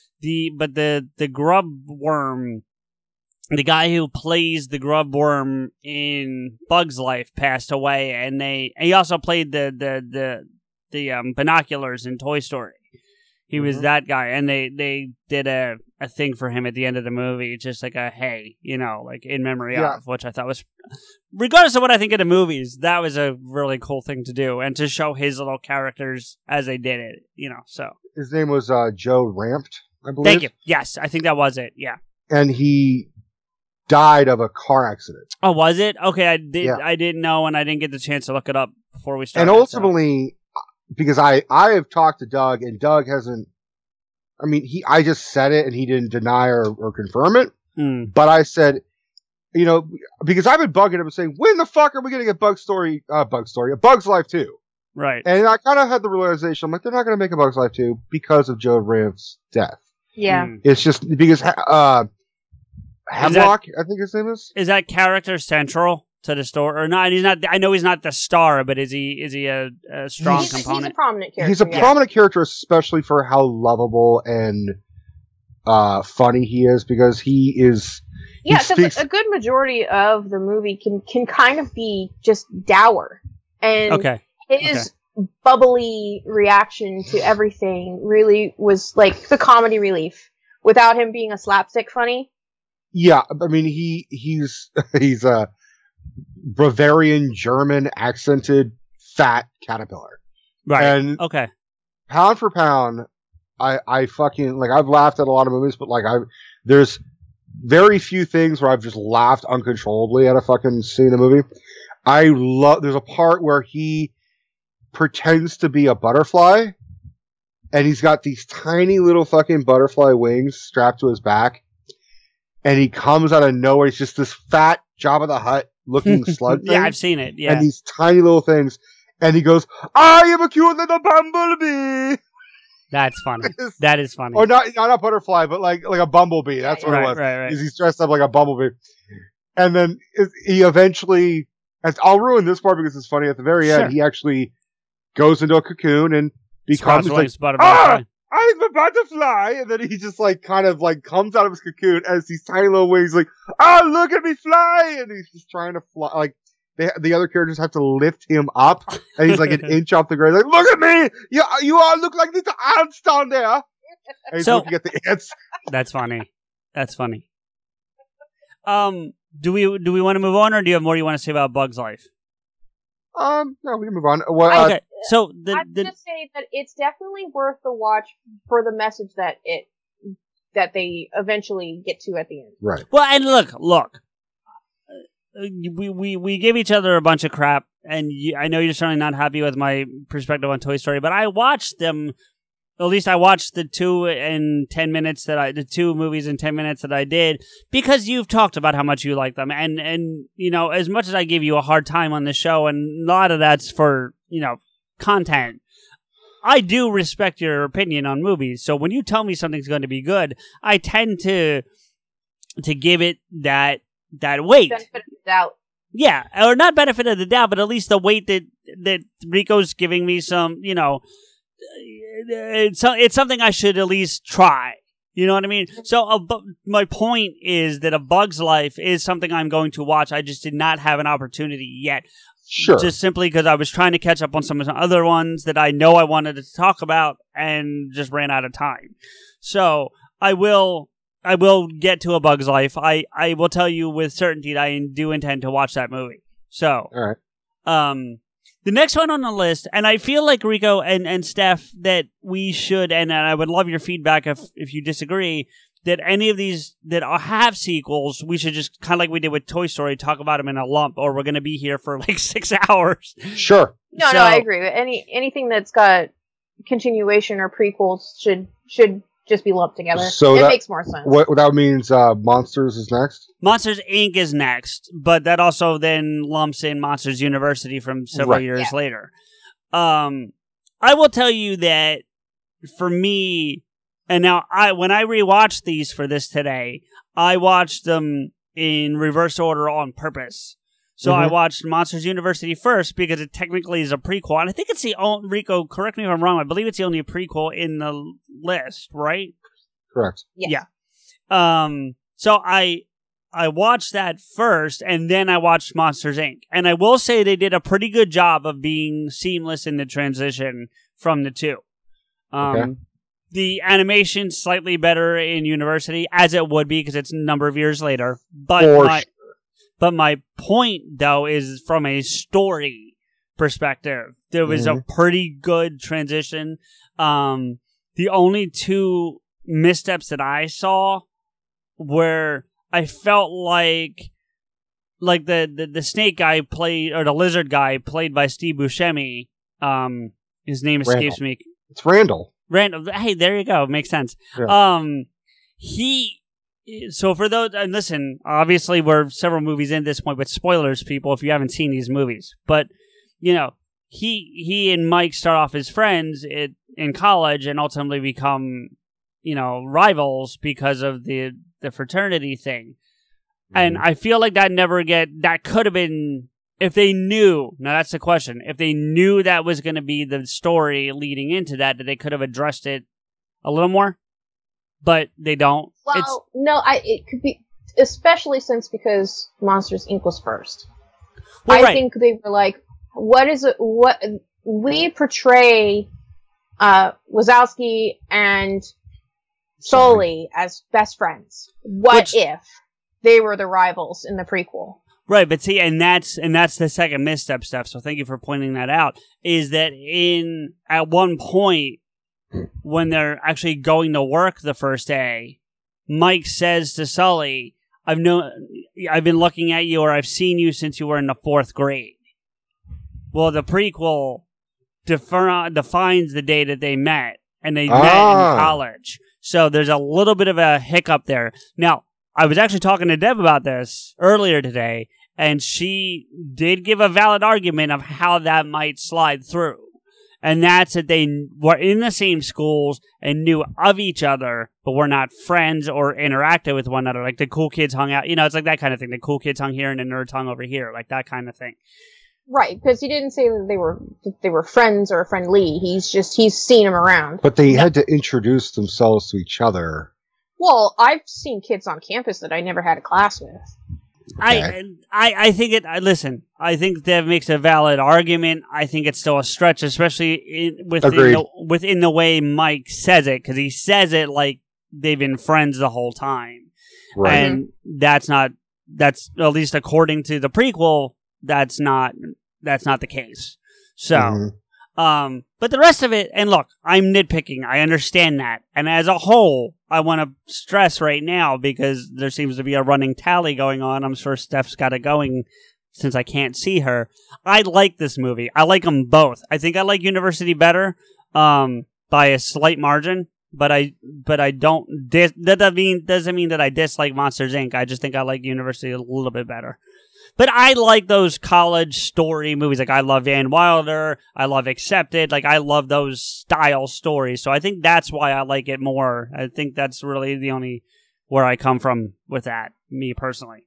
The but the the grub worm, the guy who plays the grub worm in Bug's Life passed away, and they he also played the the the the um, binoculars in Toy Story. He was Mm-hmm. that guy, and they they did a a thing for him at the end of the movie, just like a hey, you know, like in memory Yeah. of, which I thought was, regardless of what I think of the movies, that was a really cool thing to do, and to show his little characters as they did it, you know. So His name was uh, Joe Ranft, I believe. Thank you. Yes, I think that was it. Yeah. And he died of a car accident. Oh, was it? Okay, I did. Yeah. I didn't know, and I didn't get the chance to look it up before we started. and so- ultimately, because I I have talked to Doug, and Doug hasn't. I mean, he I just said it, and he didn't deny or, or confirm it. Hmm. But I said, you know, because I've been bugging him and saying, when the fuck are we going to get Bug Story, uh, Bug Story, a Bug's Life too? right. And I kind of had the realization, I'm like, they're not going to make a Bug's Life 2 because of Joe Ranft's death. Yeah. Hmm. It's just because uh, Heimlich, I think his name is. Is that character central to the story or not? He's not. I know he's not the star, but is he? Is he a, a strong he's, component? he's a prominent character. He's a yeah. prominent character, especially for how lovable and uh, funny he is, because he is. he Yeah, because speaks- a good majority of the movie can can kind of be just dour, and Okay. his bubbly reaction to everything really was like the comedy relief. Without him being a slapstick funny, Yeah, I mean he he's he's a Bavarian German accented fat caterpillar. Right. And okay. pound for pound, I I fucking like I've laughed at a lot of movies, but like I there's very few things where I've just laughed uncontrollably at a fucking scene in a movie. I love there's a part where he pretends to be a butterfly and he's got these tiny little fucking butterfly wings strapped to his back and he comes out of nowhere. He's just this fat Jabba the Hutt looking slug thing. yeah, I've seen it. Yeah. And these tiny little things. And he goes, I am a cute little bumblebee. That's funny. that is funny. Or not, not a butterfly, but like like a bumblebee. That's what Right, it was. right, right. Is he's dressed up like a bumblebee. And then he eventually, I'll ruin this part because it's funny. At the very Sure. end, he actually goes into a cocoon and becomes Sprouts like, ah, I'm a butterfly. And then he just like kind of like comes out of his cocoon as these tiny little wings, like, oh, look at me fly. And he's just trying to fly. Like, they, the other characters have to lift him up and he's like an inch off the ground. Like, look at me. You, you all look like little ants down there. And he's So- looking at the ants. That's funny. That's funny. Um, do we do we want to move on, or do you have more you want to say about Bug's Life? Um, no, we can move on. Well, uh, okay, so the I'm the gonna say that it's definitely worth the watch for the message that it that they eventually get to at the end. right. well, and look, look, Uh, we we we give each other a bunch of crap, and you, I know you're certainly not happy with my perspective on Toy Story, but I watched them. At least I watched the two in ten minutes that I the two movies in ten minutes that I did because you've talked about how much you like them, and and you know as much as I give you a hard time on the show, and a lot of that's for you know content. I do respect your opinion on movies. So when you tell me something's going to be good, I tend to to give it that that weight. Benefit of the doubt. Yeah, or not benefit of the doubt, but at least the weight that that Rico's giving me some, you know, it's it's something I should at least try. You know what I mean? Mm-hmm. So uh, a my point is that A Bug's Life is something I'm going to watch. I just did not have an opportunity yet. Sure. Just simply because I was trying to catch up on some of the other ones that I know I wanted to talk about and just ran out of time. So I will I will get to A Bug's Life. I, I will tell you with certainty that I do intend to watch that movie. So All right. um, the next one on the list, and I feel like Rico and, and Steph that we should, and, and I would love your feedback if if you disagree, that any of these that have sequels, we should just kind of like we did with Toy Story, talk about them in a lump, or we're going to be here for like six hours. Sure. No, So- no, I agree. Any anything that's got continuation or prequels should should just be lumped together. So it that, makes more sense. What that means, uh, Monsters is next. Monsters Inc. is next, but that also then lumps in Monsters University from several Right. years Yeah. later. Um, I will tell you that for me, and now I when I rewatched these for this today, I watched them in reverse order on purpose. So I Mhm. watched Monsters University first because it technically is a prequel, and I think it's the only Rico. Correct me if I'm wrong. I believe it's the only prequel in the list, right? Correct. Yes. Yeah. Um. So I I watched that first, and then I watched Monsters Inc. And I will say they did a pretty good job of being seamless in the transition from the two. Um. Okay. The animation slightly better in University, as it would be because it's a number of years later. But For my, sure. but my point though is from a story perspective, there was a pretty good transition. Um, the only two missteps that I saw where I felt like like the, the, the snake guy played or the lizard guy played by Steve Buscemi. Um, his name escapes Randall. me. It's Randall. Randall. Hey, there you go. Makes sense. Yeah. Um, he. So for those, and listen, obviously we're several movies in this point, but spoilers, people, if you haven't seen these movies. But you know, he he and Mike start off as friends it, in college and ultimately become, you know, rivals because of the the fraternity thing. And I feel like that never get that could have been if they knew. Now that's the question. If they knew that was going to be the story leading into that, that they could have addressed it a little more. But they don't. Well, it's no, I it could be especially since because Monsters Inc. was first. Well, I right. think they were like, what is it? What we portray uh Wazowski and Sully as best friends. What Which- if they were the rivals in the prequel? Right, but see, and that's and that's the second misstep stuff. So thank you for pointing that out. Is that in at one point when they're actually going to work the first day, Mike says to Sully, "I've known, I've been looking at you, or I've seen you since you were in the fourth grade." Well, the prequel defer- defines the day that they met, and they met in Ah. college. So there's a little bit of a hiccup there. Now, I was actually talking to Deb about this earlier today, and she did give a valid argument of how that might slide through. And that's that they were in the same schools and knew of each other, but were not friends or interacted with one another. Like the cool kids hung out, you know, it's like that kind of thing. The cool kids hung here and the nerds hung over here, like that kind of thing. Right, because he didn't say that they were that they were friends or friendly. He's just he's seen them around. But they had to introduce themselves to each other. Well, I've seen kids on campus that I never had a class with. I, I I think it. I Listen, I think Dev makes a valid argument. I think it's still a stretch, especially in, within Agreed. the, within the way Mike says it, because he says it like they've been friends the whole time, Right. and that's not. That's at least according to the prequel. That's not. That's not the case. So. Mhm. Um, but the rest of it, and look, I'm nitpicking. I understand that. And as a whole, I want to stress right now because there seems to be a running tally going on. I'm sure Steph's got it going since I can't see her. I like this movie. I like them both. I think I like University better, um, by a slight margin. But I, but I don't. Dis- that doesn't mean doesn't mean that I dislike Monsters Inc. I just think I like University a little bit better. But I like those college story movies. Like I love Van Wilder. I love Accepted. Like I love those style stories. So I think that's why I like it more. I think that's really the only where I come from with that, me personally.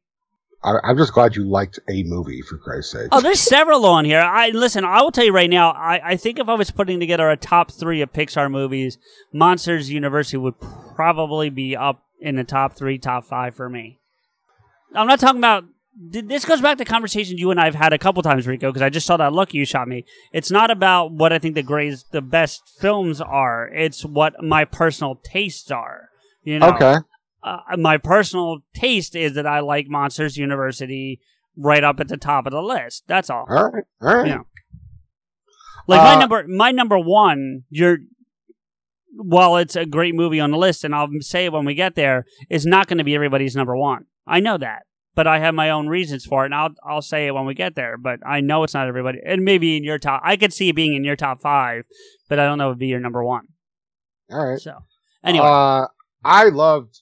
I, I'm just glad you liked a movie, for Christ's sake. Oh, there's several on here. I listen. I will tell you right now. I, I think if I was putting together a top three of Pixar movies, Monsters University would probably be up in the top three, top five for me. I'm not talking about. Th- This goes back to conversations you and I have had a couple times, Rico, because I just saw that look you shot me. It's not about what I think the greatest, the best films are. It's what my personal tastes are. You know, Okay. uh, my personal taste is that I like Monsters University right up at the top of the list. That's all. All right. All right. Yeah. Like my Uh, number, my number one. You're, while it's a great movie on the list, and I'll say it when we get there, is not going to be everybody's number one. I know that, but I have my own reasons for it, and I'll I'll say it when we get there. But I know it's not everybody, and maybe in your top. I could see it being in your top five, but I don't know if it'd be your number one. All right. So anyway, Uh, I loved,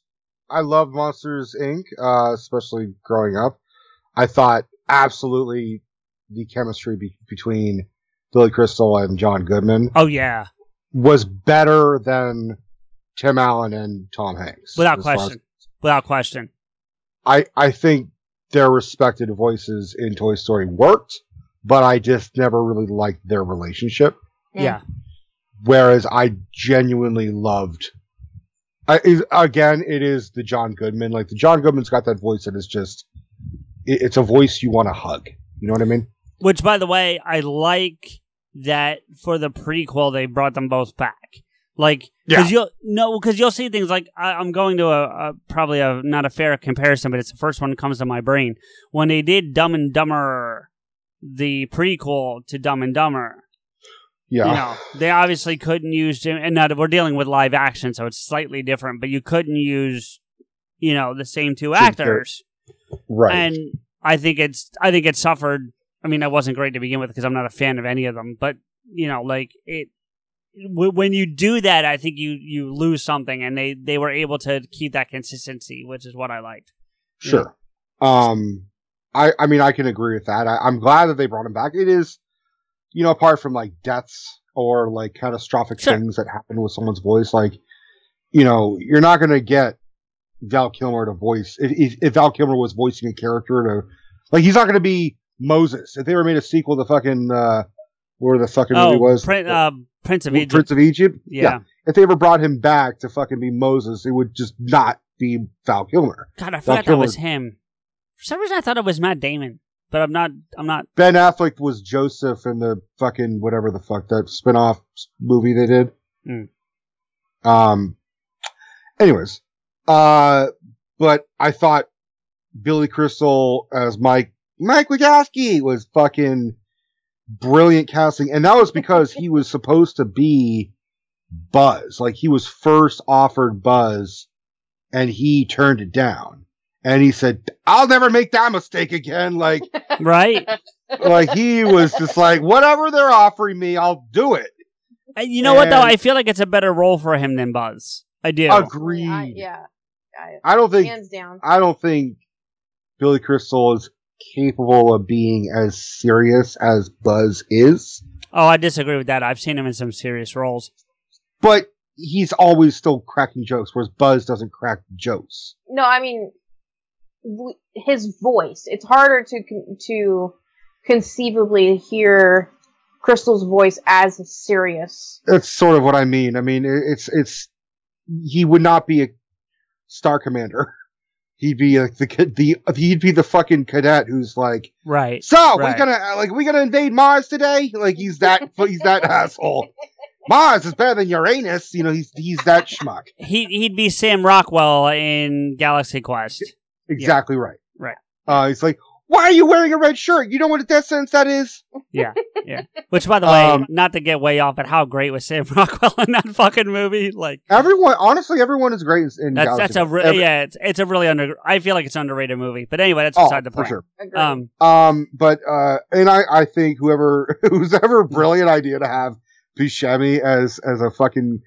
I loved Monsters Inc. Uh, especially growing up. I thought absolutely the chemistry be- between Billy Crystal and John Goodman oh yeah, was better than Tim Allen and Tom Hanks. without as- question, without question. I I think their respected voices in Toy Story worked, but I just never really liked their relationship. Yeah. Whereas I genuinely loved. I, is, again, it is the John Goodman. Like the John Goodman's got that voice that is just. It, it's a voice you want to hug. You know what I mean? Which, by the way, I like that for the prequel they brought them both back. Like, because Yeah. you'll no, because you'll see things like I, I'm going to a, a probably a not a fair comparison, but it's the first one that comes to my brain when they did Dumb and Dumber, the prequel to Dumb and Dumber. Yeah. You know, they obviously couldn't use and now that we're dealing with live action, so it's slightly different. But you couldn't use, you know, the same two actors. Right. And I think it's I think it suffered. I mean, that wasn't great to begin with because I'm not a fan of any of them. But you know, like it when you do that, I think you you lose something, and they they were able to keep that consistency, which is what I liked. Sure. Um, I I mean I can agree with that. I, I'm glad that they brought him back. It is, you know, apart from like deaths or like catastrophic Sure. things that happen with someone's voice, like, you know, you're not gonna get Val Kilmer to voice if, if, if Val Kilmer was voicing a character to like he's not going to be Moses. If they ever made a sequel to fucking uh, where the fucking movie Oh, was Prin- uh, Prince of Egypt. Prince of Egypt. Yeah. If they ever brought him back to fucking be Moses, it would just not be Val Kilmer. God, I Val forgot that was him. For some reason, I thought it was Matt Damon, but I'm not. I'm not. Ben Affleck was Joseph in the fucking whatever the fuck that spin-off movie they did. Mm. Um anyways, uh but I thought Billy Crystal as Mike Mike Wazowski was fucking brilliant casting and that was because he was supposed to be Buzz. Like he was first offered Buzz and he turned it down. And he said, "I'll never make that mistake again." Like Right. like he was just like, whatever they're offering me, I'll do it. Uh, You know what though? I feel like it's a better role for him than Buzz. I do. Agreed. I, yeah. I, I don't think hands down. I don't think Billy Crystal is capable of being as serious as Buzz is, Oh, I disagree with that. I've seen him in some serious roles. but he's always still cracking jokes, whereas Buzz doesn't crack jokes. No, I mean his voice. It's harder to to conceivably hear Crystal's voice as serious. That's sort of what I mean. I mean, it's it's he would not be a star commander. He'd be like the kid- the he'd be the fucking cadet who's like, Right. So right. we gonna like we gonna invade Mars today? Like he's that he's that asshole. Mars is better than Uranus. You know he's he's that schmuck. He he'd be Sam Rockwell in Galaxy Quest. Exactly right. Right. Uh, he's like, why are you wearing a red shirt? You know what a death sentence that is? Yeah. Yeah. Which, by the way, Um, not to get way off, but how great was Sam Rockwell in that fucking movie? Like Everyone, honestly, everyone is great in that's Galaxy that's a Quest. re- Every- yeah. It's it's a really under. I feel like it's an underrated movie. But anyway, that's Oh, beside the for point. sure. Um. Um, but uh, and I I think whoever who's ever brilliant idea to have Buscemi as as a fucking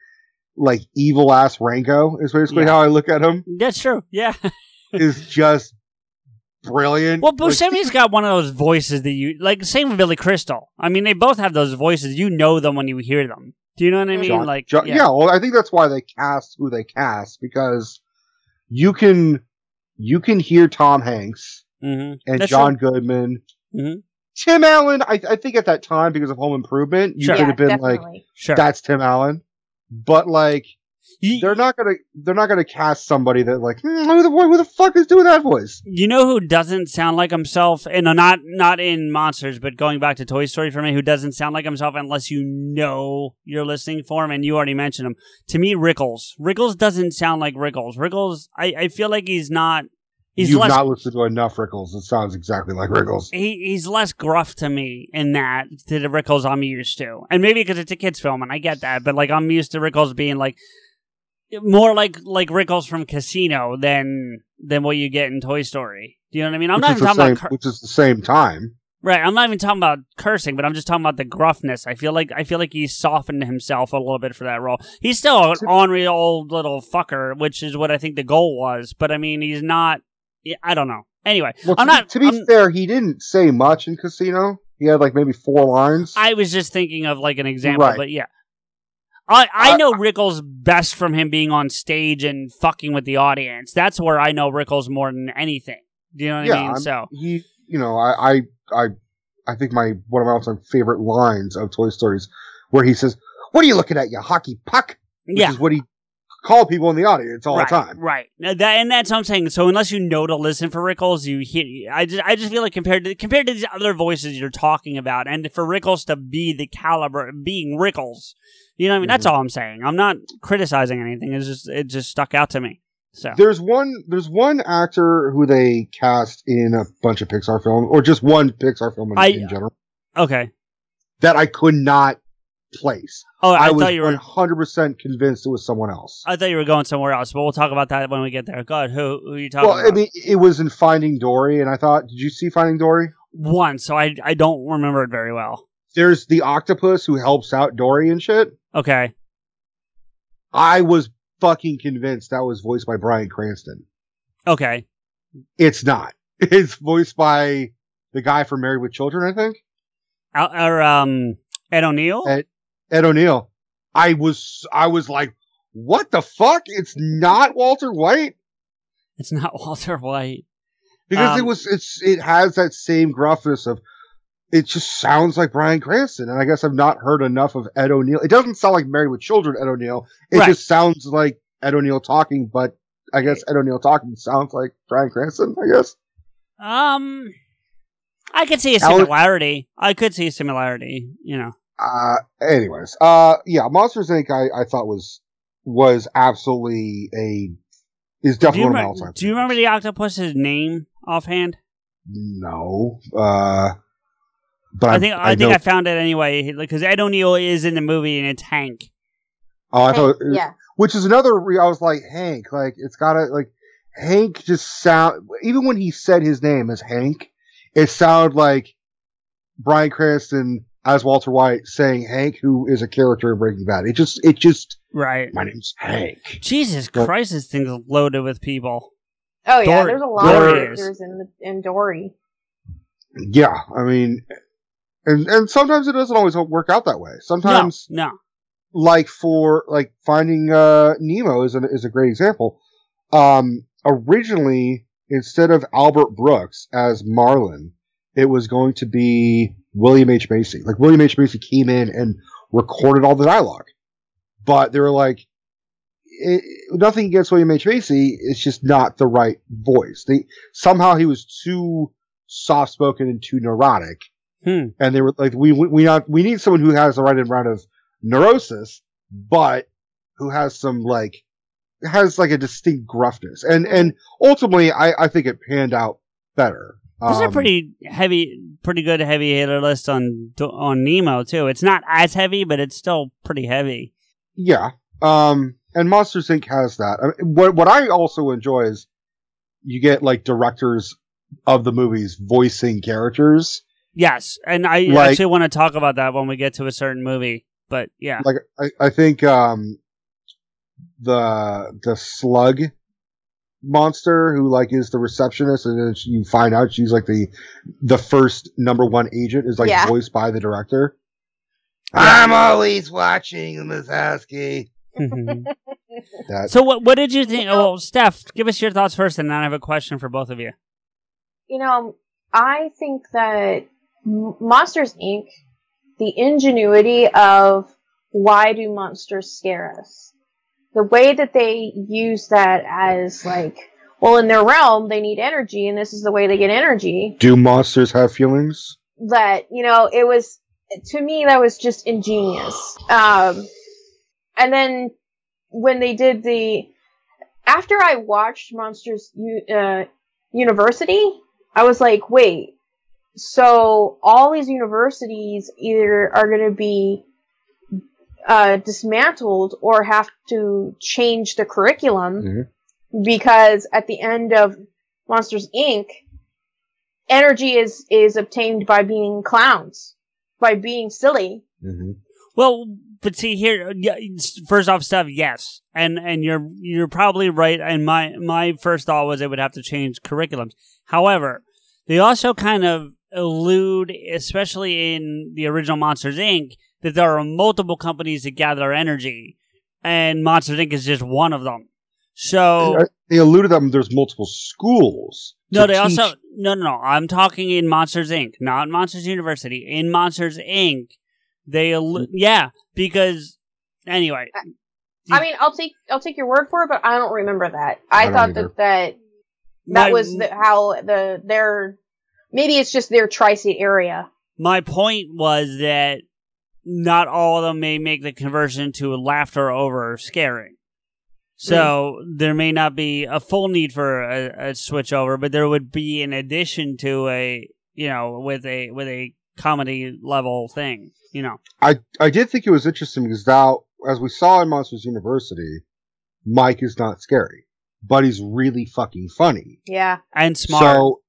like evil ass Rango is basically Yeah. how I look at him. That's true. Yeah. is just brilliant. Well, Like, Buscemi's got one of those voices that you like. Same with Billy Crystal. I mean, they both have those voices. You know them when you hear them. Do you know what I mean? John- like, John- yeah. well, I think that's why they cast who they cast because you can you can hear Tom Hanks Mhm. and That's John true. Goodman, Mhm. Tim Allen. I, I think at that time because of Home Improvement, you Sure. could Yeah, have been like. Sure. "That's Tim Allen," but like. They're not gonna. They're not gonna cast somebody that like hmm, who the who the fuck is doing that voice? You know who doesn't sound like himself, and not not in monsters, but going back to Toy Story for me, who doesn't sound like himself unless you know you're listening for him, and you already mentioned him. To me, Rickles. Rickles doesn't sound like Rickles. Rickles, I, I feel like he's not. He's You've less. not listened to enough Rickles. It sounds exactly like Rickles. he, he's less gruff to me in that to the Rickles I'm used to, and maybe because it's a kids film, and I get that, but like I'm used to Rickles being like more like like Rickles from Casino than than what you get in Toy Story. Do you know what I mean? I'm which not even talking same, about. Cur- which is the same time. Right, I'm not even talking about cursing, but I'm just talking about the gruffness. I feel like I feel like he's softened himself a little bit for that role. He's still an ornery old little fucker, which is what I think the goal was. But I mean, he's not. I don't know. Anyway, Well, I'm to, not. to be I'm- fair, he didn't say much in Casino. He had like maybe four lines. I was just thinking of like an example, Right. but yeah. I, I uh, know Rickles best from him being on stage and fucking with the audience. That's where I know Rickles more than anything. Do you know what yeah, I mean? I'm- So he, you know, I, I, I, I think my one of my all-time favorite lines of Toy Stories, where he says, "What are you looking at, you hockey puck?" Which Yeah. is what he called people in the audience all right, the time. Right. That, and that's what I'm saying. So unless you know to listen for Rickles, you hear. I just, I just feel like compared to compared to these other voices you're talking about, and for Rickles to be the caliber being Rickles, you know what I mean? That's Mm-hmm. all I'm saying. I'm not criticizing anything. It's just it just stuck out to me. So There's one, there's one actor who they cast in a bunch of Pixar films, or just one Pixar film in, I- in general, okay. that I could not place. Oh, I, I, was thought you were. 100 percent convinced it was someone else. I thought you were going somewhere else, but we'll talk about that when we get there. God, who who are you talking about? Well, about? I mean, it was in Finding Dory, and I thought, did you see Finding Dory? One, so I I don't remember it very well. There's the octopus who helps out Dory and shit. Okay. I was fucking convinced that was voiced by Bryan Cranston. Okay. It's not. It's voiced by the guy from Married with Children, I think. Al- Or um Ed O'Neill. Ed, Ed O'Neill. I was, I was like, what the fuck? It's not Walter White. It's not Walter White. because it Um, was it's it has that same gruffness of it just sounds like Bryan Cranston, and I guess I've not heard enough of Ed O'Neill. It doesn't sound like Married with Children Ed O'Neill. It Right. just sounds like Ed O'Neill talking, but I guess Ed O'Neill talking sounds like Bryan Cranston. I guess. Um, I could see a similarity. I could see a similarity. You know. Uh, anyways, uh, yeah, Monsters Inc. I, I thought was was absolutely a is definitely one of my all time. do you remember the octopus's name offhand? No, uh, but I think I, think know- I found it anyway because Ed O'Neill is in the movie and it's Hank. Oh, I thought, uh, yeah. which is another. Re- I was like Hank, like it's gotta like Hank just sound. Even when he said his name as Hank, it sounded like Bryan Cranston as Walter White saying Hank, who is a character in Breaking Bad. It just, it just. Right. My name's Hank. Jesus Well- Christ, this thing's loaded with people. Oh yeah, Dory- there's a lot Dory of characters in the, in Dory. Yeah, I mean, and and sometimes it doesn't always work out that way. Sometimes, no, like for like finding uh Nemo is a, is a great example. Um, originally, instead of Albert Brooks as Marlin, it was going to be William H Macy. Like William H Macy came in and recorded all the dialogue, but they were like, it, nothing against William H Macy. It's just not the right voice. They somehow he was too soft spoken and too neurotic Hmm. and they were like, we we not we need someone who has the right amount of neurosis, but who has some like has like a distinct gruffness, and and ultimately, I I think it panned out better. There's a Um, pretty heavy, pretty good heavy hitter list on on Nemo too. It's not as heavy, but it's still pretty heavy. yeah. Um, and Monsters Inc. has that. I mean, what what I also enjoy is you get like directors of the movies voicing characters. Yes, and I Like- actually want to talk about that when we get to a certain movie. But yeah, Like I, I think um the the slug monster who like is the receptionist and then she- you find out she's like the the first number one agent is like Yeah. voiced by the director. I'm always watching Misowski. That so what what did you think? Well, Steph, give us your thoughts first, and then I have a question for both of you. You know, I think that M- Monsters Inc. The ingenuity of why do monsters scare us? The way that they use that as like, well, in their realm they need energy, and this is the way they get energy. do monsters have feelings? that you know it was to me that was just ingenious um and then when they did the after i watched monsters U- uh, university i was like wait so all these universities either are going to be uh, dismantled or have to change the curriculum because at the end of monsters inc energy is is obtained by being clowns by being silly Well, but see here, first off, stuff, yes, and and you're you're probably right. And my my first thought was it would have to change curriculums. However, they also kind of allude, especially in the original Monsters Inc., that there are multiple companies that gather energy, and Monsters Inc. is just one of them. So Uh, they alluded them there's multiple schools. no, they teach- also no, no, no. I'm talking in Monsters Inc., not Monsters University. In Monsters Inc., they allu- yeah, because anyway, i mean i'll take i'll take your word for it but i don't remember that I i, thought either. that that My- that was the, how the their maybe it's just their tri-state area my point was that not all of them may make the conversion to laughter over scaring. So hmm. there may not be a full need for a, a switch over, but there would be in addition to a you know with a with a comedy level thing. You know, I I did think it was interesting because now, as we saw in Monsters University, Mike is not scary, but he's really fucking funny. yeah and smart, So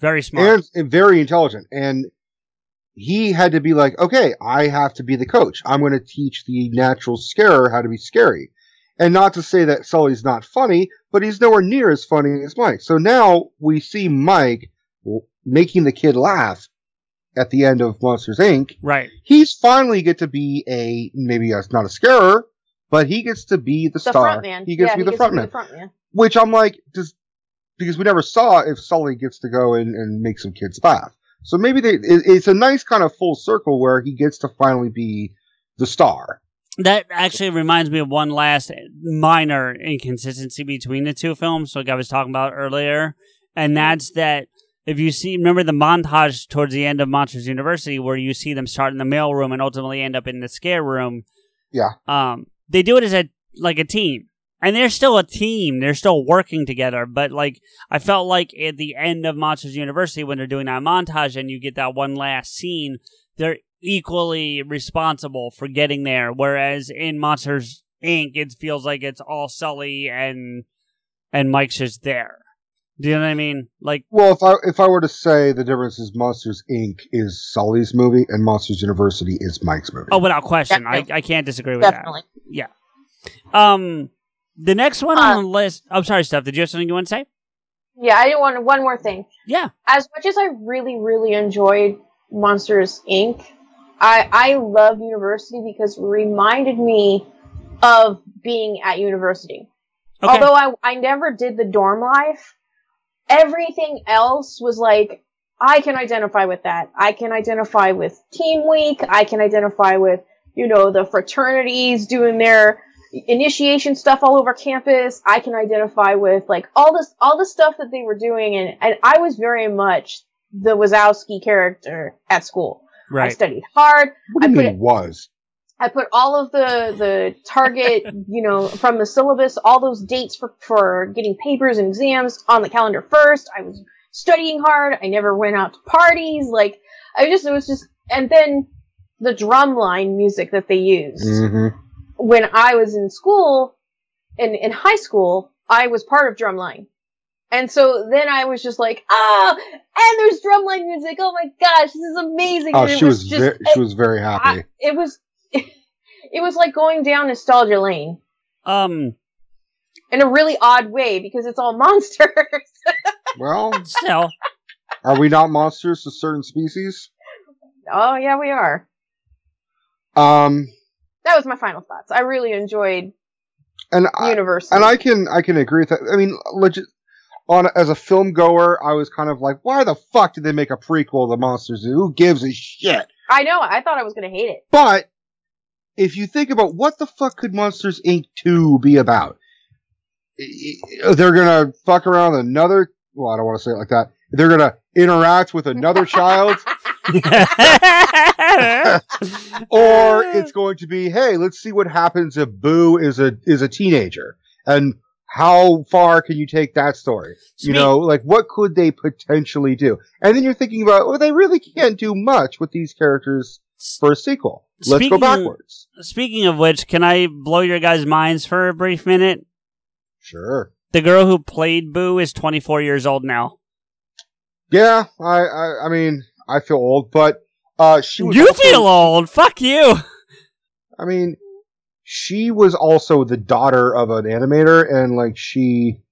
very smart. and, and very intelligent. And he had to be like, okay, I have to be the coach. I'm going to teach the natural scarer how to be scary. And not to say that Sully's not funny, but he's nowhere near as funny as Mike. So now we see Mike making the kid laugh at the end of Monsters Inc. Right. He's finally get to be a maybe a, not a scarer, but he gets to be the, the star. front man He gets yeah, to be the he front gets man. to be the front man Which I'm like, does because we never saw if Sully gets to go and, and make some kids laugh. So maybe they, it, it's a nice kind of full circle where he gets to finally be the star. That actually reminds me of one last minor inconsistency between the two films, like I was talking about earlier, and that's that if you see, remember the montage towards the end of Monsters University where you see them start in the mail room and ultimately end up in the scare room. Yeah. Um, they do it as a like a team, and they're still a team. They're still working together. But like, I felt like at the end of Monsters University when they're doing that montage and you get that one last scene, they're equally responsible for getting there. Whereas in Monsters Inc., it feels like it's all Sully and and Mike's just there. Do you know what I mean? Like, Well, if I if I were to say the difference is Monsters Inc. is Sully's movie and Monsters University is Mike's movie. oh, without question, I, I can't disagree with Definitely. that. Yeah. Um, the next one on uh, the list. I'm sorry, Steph. Did you have something you want to say? Yeah, I didn't want one more thing. Yeah. As much as I really, really enjoyed Monsters Inc., I I love University because it reminded me of being at university. Okay. Although I I never did the dorm life, everything else was like I can identify with that. I can identify with Team Week. I can identify with you know the fraternities doing their initiation stuff all over campus. I can identify with like all this all the stuff that they were doing, and and I was very much the Wazowski character at school. Right. I studied hard. What I do you put mean it, was? I put all of the the target, you know, from the syllabus, all those dates for for getting papers and exams on the calendar first. I was studying hard. I never went out to parties. Like I just it was just and then the drumline music that they used Mm-hmm. When I was in school, in in high school, I was part of drumline. And so then I was just like, ah, and there's drumline music. Oh my gosh, this is amazing. Oh, And it she was just, ve- she was very happy. I- it was it was like going down nostalgia lane Um, in a really odd way because it's all monsters. well, still, are we not monsters to certain species? oh yeah, we are. Um, That was my final thoughts. I really enjoyed and I, and I can I can agree with that. I mean, legit. On as a film goer, I was kind of like, why the fuck did they make a prequel to Monsters? Who gives a shit? I know. I thought I was gonna hate it. But if you think about what the fuck could Monsters Inc. 2 be about? They're gonna fuck around another. Well, I don't want to say it like that. They're gonna interact with another child, or it's going to be, hey, let's see what happens if Boo is a is a teenager, and how far can you take that story? You know, like what could they potentially do? And then you're thinking about, well, they really can't do much with these characters for a sequel. Let's go backwards. Speaking of which, can I blow your guys' minds for a brief minute? Sure. The girl who played Boo is 24 years old now. Yeah, I, I, I mean, I feel old, but uh, she was. You also- feel old. Fuck you. I mean, she was also the daughter of an animator, and like she,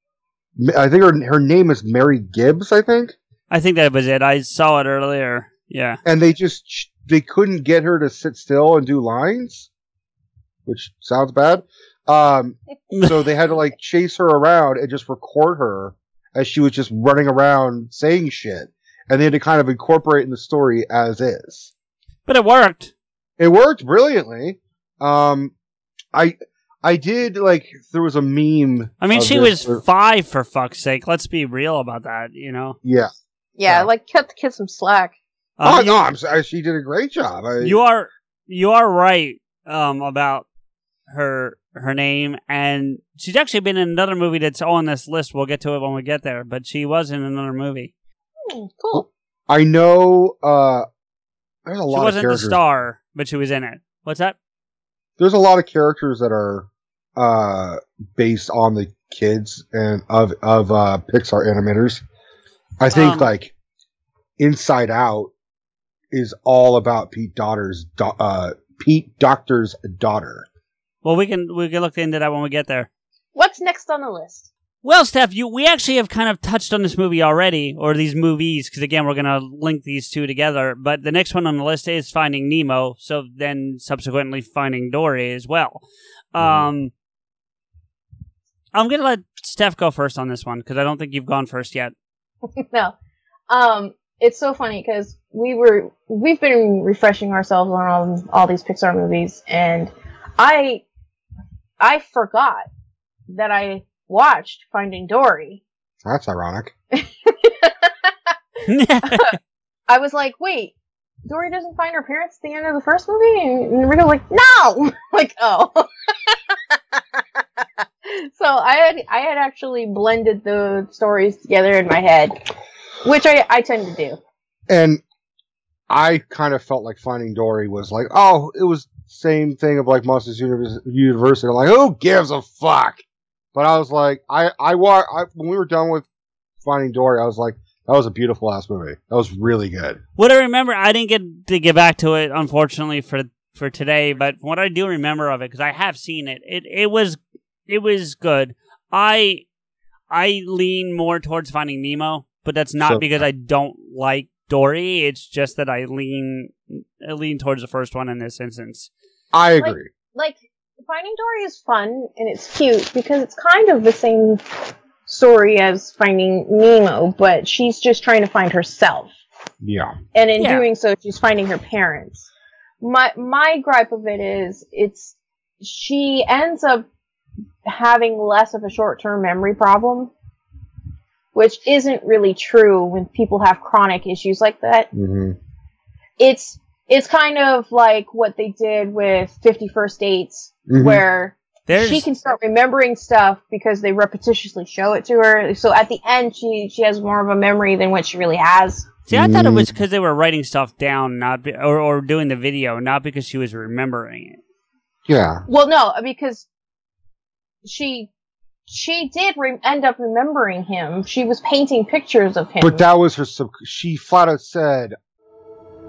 I think her her name is Mary Gibbs. I think, I think that was it. I saw it earlier. Yeah. and they just they couldn't get her to sit still and do lines, which sounds bad. Um, so they had to like chase her around and just record her as she was just running around saying shit, and they had to kind of incorporate in the story as is. But it worked. It worked brilliantly. Um, I I did like there was a meme. I mean, she this was where- five for fuck's sake. Let's be real about that. You know. yeah. Yeah, like cut the kid some slack. Uh, oh no, I'm sorry. She did a great job. I, You are you are right um, about her her name, and she's actually been in another movie that's on this list. We'll get to it when we get there, but she was in another movie. Hmm, cool. I know. Uh, there's a She lot of wasn't the characters. star, but she was in it. What's that? There's a lot of characters that are uh based on the kids and of of uh Pixar animators. I think Um, like Inside Out is all about Pete Daughter's do- uh Pete Docter's daughter. Well, we can we can look into that when we get there. What's next on the list? Well, Steph, you we actually have kind of touched on this movie already, or these movies, because again, we're gonna link these two together. But the next one on the list is Finding Nemo, so then subsequently Finding Dory as well. Um, I'm gonna let Steph go first on this one because I don't think you've gone first yet. no. Um, it's so funny because we were we've been refreshing ourselves on all, all these Pixar movies, and I I forgot that I watched Finding Dory. That's ironic. I was like, wait, Dory doesn't find her parents at the end of the first movie, and, and Rico's like, no, like oh. so I had I had actually blended the stories together in my head, which I I tend to do. And I kind of felt like Finding Dory was like, oh, it was same thing of like Monsters Univers- University. I'm like, who gives a fuck? But I was like, I I, wa- I when we were done with Finding Dory, I was like, that was a beautiful ass movie. That was really good. What I remember, I didn't get to get back to it, unfortunately for for today. But what I do remember of it, because I have seen it, it it was it was good. I I lean more towards Finding Nemo, but that's not So- because I don't like Dory. It's just that I lean I lean towards the first one in this instance. I agree. Like Finding Dory is fun and it's cute because it's kind of the same story as Finding Nemo, but she's just trying to find herself. yeah. and in Yeah. doing so she's finding her parents my my gripe of it is it's she ends up having less of a short-term memory problem which isn't really true when people have chronic issues like that hmm it's it's kind of like what they did with 50 first dates Mhm. where There's she can start remembering stuff because they repetitiously show it to her so at the end she she has more of a memory than what she really has see, I thought it Mm. was because they were writing stuff down, not be, or or doing the video, not because she was remembering it. Yeah. Well, no, because she she did re- end up remembering him. She was painting pictures of him. But that was her. Sub- she flat out said,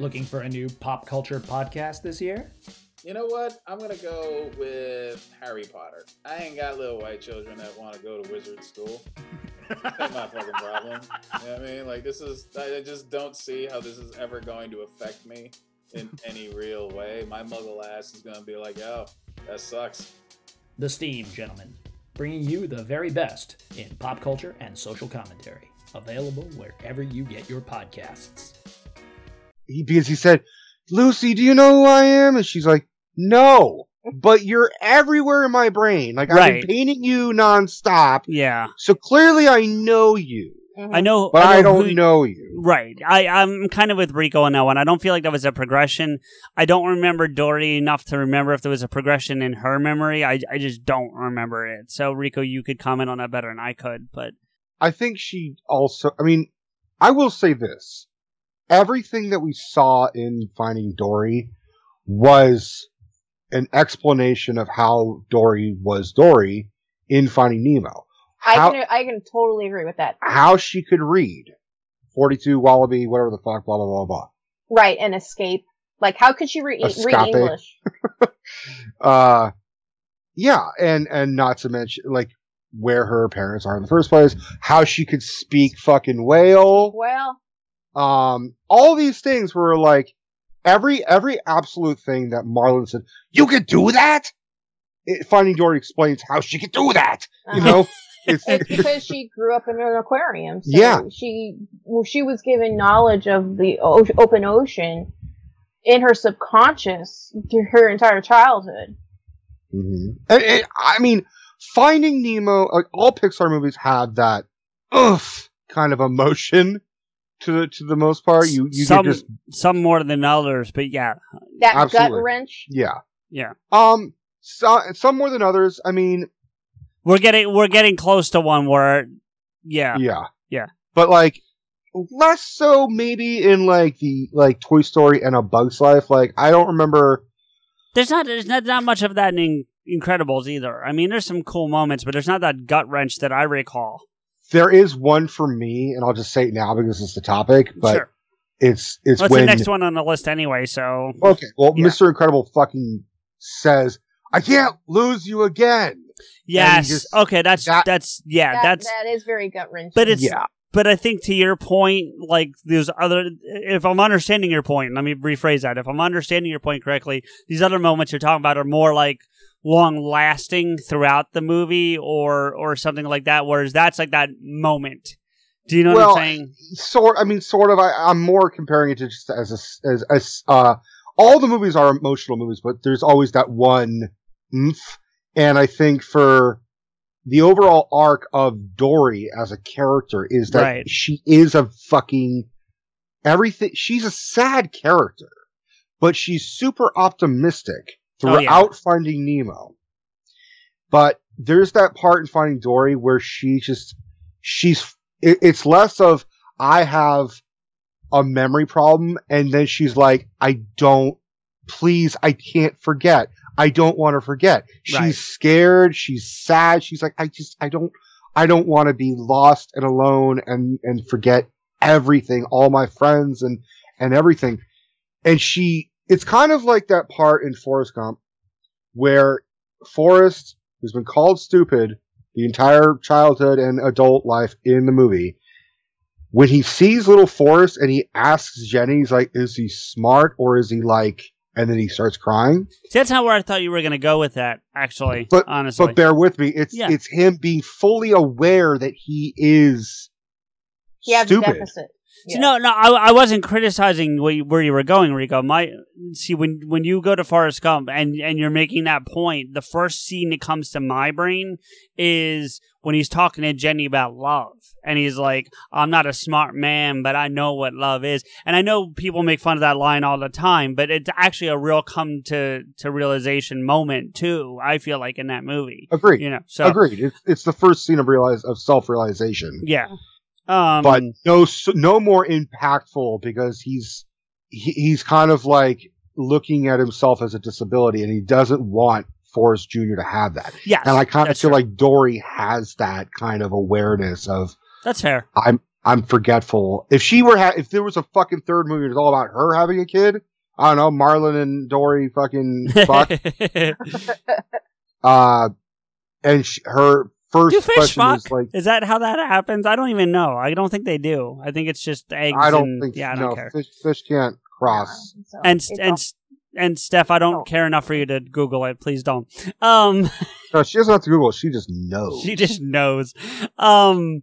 Looking for a new pop culture podcast this year? You know what? I'm gonna go with Harry Potter. I ain't got little white children that want to go to wizard school. That's my fucking problem. You know what I mean? Like this is I just don't see how this is ever going to affect me in any real way. My muggle ass is gonna be like, yo, that sucks. The Steam Gentlemen, bringing you the very best in pop culture and social commentary. Available wherever you get your podcasts. He, because he said, Lucy, do you know who I am? And she's like, no, but you're everywhere in my brain. Like I've been painting you nonstop. Yeah, So clearly I know you, mm-hmm. I know, but I, don't who- know you. Right. I, I'm kind of with Rico on that one. I don't feel like that was a progression. I don't remember Dory enough to remember if there was a progression in her memory. I, I just don't remember it. So, Rico, you could comment on that better than I could. But I think she also, I mean, I will say this. Everything that we saw in Finding Dory was an explanation of how Dory was Dory in Finding Nemo. I How, can I can totally agree with that. how she could read 42 Wallaby, whatever the fuck, blah, blah, blah, blah. Right, and escape. Like, how could she re- read Escape. English? Uh, yeah, and, and not to mention, like, where her parents are in the first place, how she could speak fucking whale. Well, um all these things were like every every absolute thing that marlin said you could do that it, finding dory explains how she could do that you Uh-huh. know it's, it's because she grew up in an aquarium. So Yeah. She well, she was given knowledge of the o- open ocean in her subconscious through her entire childhood. Mhm. And- and, i mean finding nemo like all pixar movies have that oof kind of emotion to the to the most part you you some, get just some more than others. But yeah. That Absolutely. gut wrench. yeah Yeah. um so, some more than others i mean We're getting, we're getting close to one where, yeah. Yeah. Yeah. But like less so maybe in like the like Toy Story and a Bug's Life. Like I don't remember There's not, there's not, not much of that in, Incredibles either. I mean, there's some cool moments, but there's not that gut wrench that I recall. There is one for me, and I'll just say it now because it's the topic. But Sure. it's it's What's when the next one on the list anyway? So Okay, well, Yeah. Mr. Incredible fucking says, "I can't lose you again." yes, just- okay, that's that's yeah, That- that's that is very gut wrenching. but it's Yeah. but I think to your point, like there's other. If I'm understanding your point, let me rephrase that. If I'm understanding your point correctly, these other moments you're talking about are more like long lasting throughout the movie, or or something like that. Whereas that's like that moment. Do you know well, what I'm saying? Sort. I mean, sort of. I, I'm more comparing it to just as a, as as uh, all the movies are emotional movies, but there's always that one oomph. And I think for the overall arc of Dory as a character is that Right. she is a fucking everything. She's a sad character, but she's super optimistic Oh, throughout yeah. Finding Nemo. But there's that part in Finding Dory where she just she's it, it's less of I have a memory problem, and then she's like, I don't. Please, I can't forget. I don't want to forget. She's Right. scared. She's sad. She's like, I just, I don't, I don't want to be lost and alone and and forget everything, all my friends and and everything. And she, it's kind of like that part in Forrest Gump where Forrest, who's been called stupid the entire childhood and adult life in the movie, when he sees little Forrest and he asks Jenny, he's like, is he smart or is he like, and then he starts crying. See, that's not where I thought you were going to go with that. Actually, But honestly, but bear with me. It's Yeah. it's him being fully aware that he is he has a stupid. deficit. See, no, no, I, I wasn't criticizing where you, where you were going, Rico. My see when when you go to Forrest Gump and and you're making that point, the first scene that comes to my brain is when he's talking to Jenny about love, and he's like, "I'm not a smart man, but I know what love is." And I know people make fun of that line all the time, but it's actually a real come to to realization moment too. I feel like in that movie, Agreed. You know, so Agreed. It's it's the first scene of realize of self realization. yeah. Um, but no no more impactful because he's he, he's kind of like looking at himself as a disability and he doesn't want Forrest Jr. to have that. Yes, and I kind of feel true. like Dory has that kind of awareness of that's fair. I'm I'm forgetful. If she were ha- if there was a fucking third movie that's all about her having a kid, I don't know, Marlin and Dory fucking fuck. uh, and sh- her first Do fish question fuck? is like, Is that how that happens? I don't even know. I don't think they do. I think it's just eggs. I don't and, think Yeah, I no don't care. fish fish can't cross. and and and Steph, I don't care enough for you to Google it. Please don't. Um, No, she doesn't have to Google. She just knows. she just knows. Um,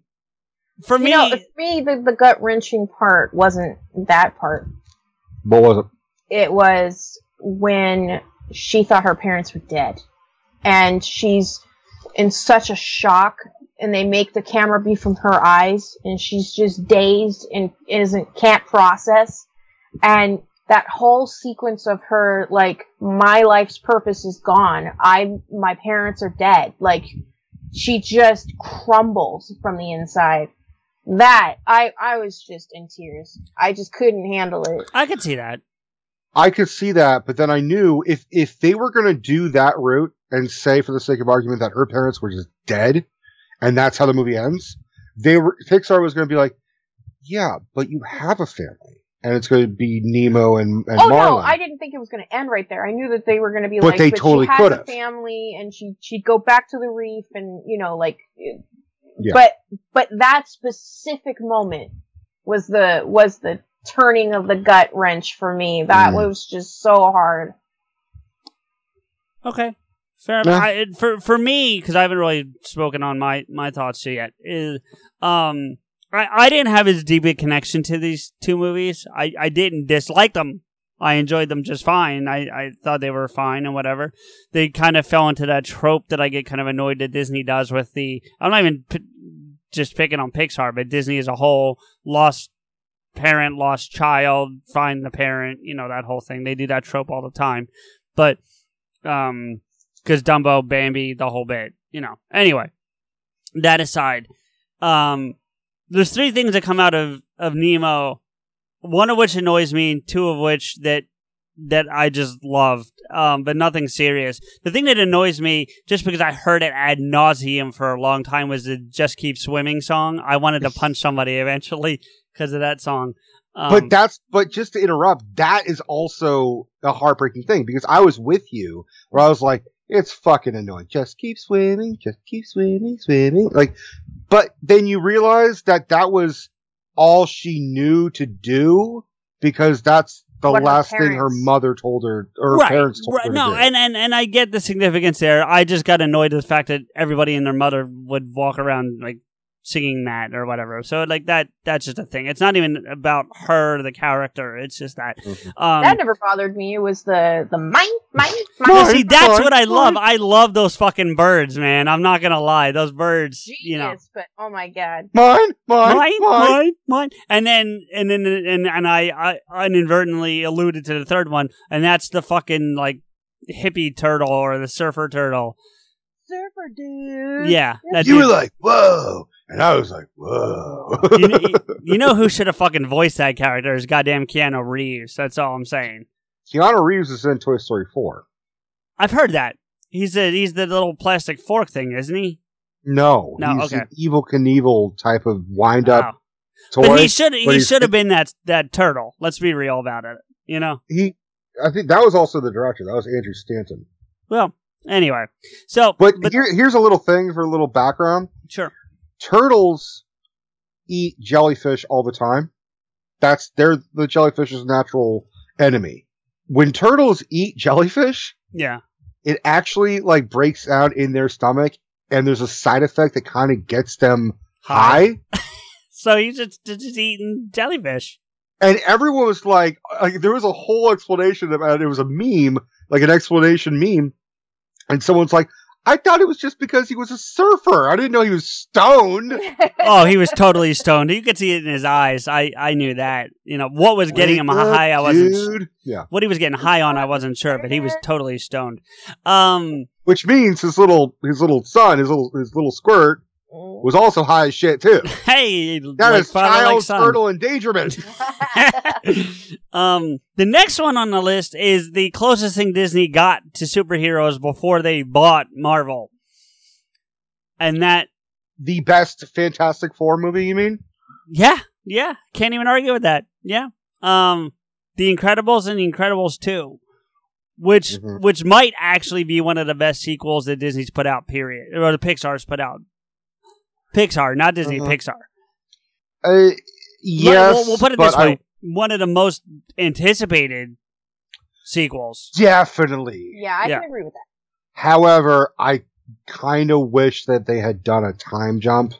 for You me, know, for me, the, the gut wrenching part wasn't that part. What was it? It was when she thought her parents were dead, and she's in such a shock, and they make the camera be from her eyes, and she's just dazed and isn't can't process, and that whole sequence of her like my life's purpose is gone. I my parents are dead. Like she just crumbles from the inside. That I I was just in tears. I just couldn't handle it. I could see that. I could see that, but then I knew if if they were going to do that route and say, for the sake of argument, that her parents were just dead, and that's how the movie ends, they were Pixar was going to be like, yeah, but you have a family, and it's going to be Nemo and and oh no, I didn't think it was going to end right there. I knew that they were going to be But like, they but totally she has could've. a family, and she she'd go back to the reef, and you know, like, Yeah. but but that specific moment was the was the turning of the gut wrench for me. That Mm. was just so hard. Okay, fair. I, for for me, because I haven't really spoken on my my thoughts yet. Is um, I I didn't have as deep a connection to these two movies. I I didn't dislike them. I enjoyed them just fine. I, I thought they were fine and whatever. They kind of fell into that trope that I get kind of annoyed that Disney does with the. I'm not even p- just picking on Pixar, but Disney as a whole lost parent, lost child, find the parent. You know that whole thing. They do that trope all the time. But um, because Dumbo, Bambi, the whole bit. You know. Anyway, that aside, um, there's three things that come out of of Nemo one of which annoys me, and two of which that that I just loved, um, but nothing serious. The thing that annoys me, just because I heard it ad nauseum for a long time, was the "Just Keep Swimming" song. I wanted to punch somebody eventually because of that song. Um, but that's but just to interrupt, that is also a heartbreaking thing because I was with you where I was like, it's fucking annoying. Just keep swimming, just keep swimming, swimming. Like, but then you realize that that was all she knew to do because that's the What last thing her mother told her or her right, parents told right. her. No, to and, and and I get the significance there. I just got annoyed at the fact that everybody and their mother would walk around like singing that or whatever. So like that that's just a thing. It's not even about her, the character. It's just that. Mm-hmm. Um, that never bothered me. It was the the mine, mine, well, mine. see, that's what I love. I love those fucking birds, man. I'm not gonna lie. Those birds, you know. Genius, but oh my god. mine, mine, mine, mine. mine, mine. And then, and then, and and I, I inadvertently alluded to the third one, and that's the fucking like hippie turtle or the surfer turtle. Surfer dude. Yeah, that You were like, whoa, and I was like, whoa. you, know, you know who should have fucking voiced that character is goddamn Keanu Reeves. That's all I'm saying. Keanu Reeves is in Toy Story four. I've heard that. He's the he's the little plastic fork thing, isn't he? No, No, he's okay. an Evel Knievel type of wind up oh. toy. But he should but he should have been that that turtle. Let's be real about it. You know. He, I think that was also the director. That was Andrew Stanton. Well, anyway. So, But, here, here's a little thing for a little background. Sure. Turtles eat jellyfish all the time. That's they're the jellyfish's natural enemy. When turtles eat jellyfish, yeah. it actually like breaks out in their stomach, and there's a side effect that kind of gets them high. So he's just, just eating jellyfish. And everyone was like, like, there was a whole explanation about it. It was a meme, like an explanation meme. And someone's like, I thought it was just because he was a surfer. I didn't know he was stoned. oh, he was totally stoned. You could see it in his eyes. I, I knew that. You know what was getting him high. I wasn't. dude. Yeah. What he was getting high on, I wasn't sure, but he was totally stoned. Um, Which means his little, his little son, his little, his little squirt was also high as shit too. hey, That like is father, like child son. endangerment. um, the next one on the list is the closest thing Disney got to superheroes before they bought Marvel, and that the best Fantastic Four movie, you mean? Yeah, yeah, can't even argue with that. Yeah, um, The Incredibles and The Incredibles Two, which Mm-hmm. which might actually be one of the best sequels that Disney's put out. Period, or the Pixar's put out. Pixar, not Disney, Mhm. Pixar. Uh, yes, we'll, we'll put it this way: I- one of the most anticipated sequels. definitely. Yeah, I Yeah. can agree with that. However, I kind of wish that they had done a time jump.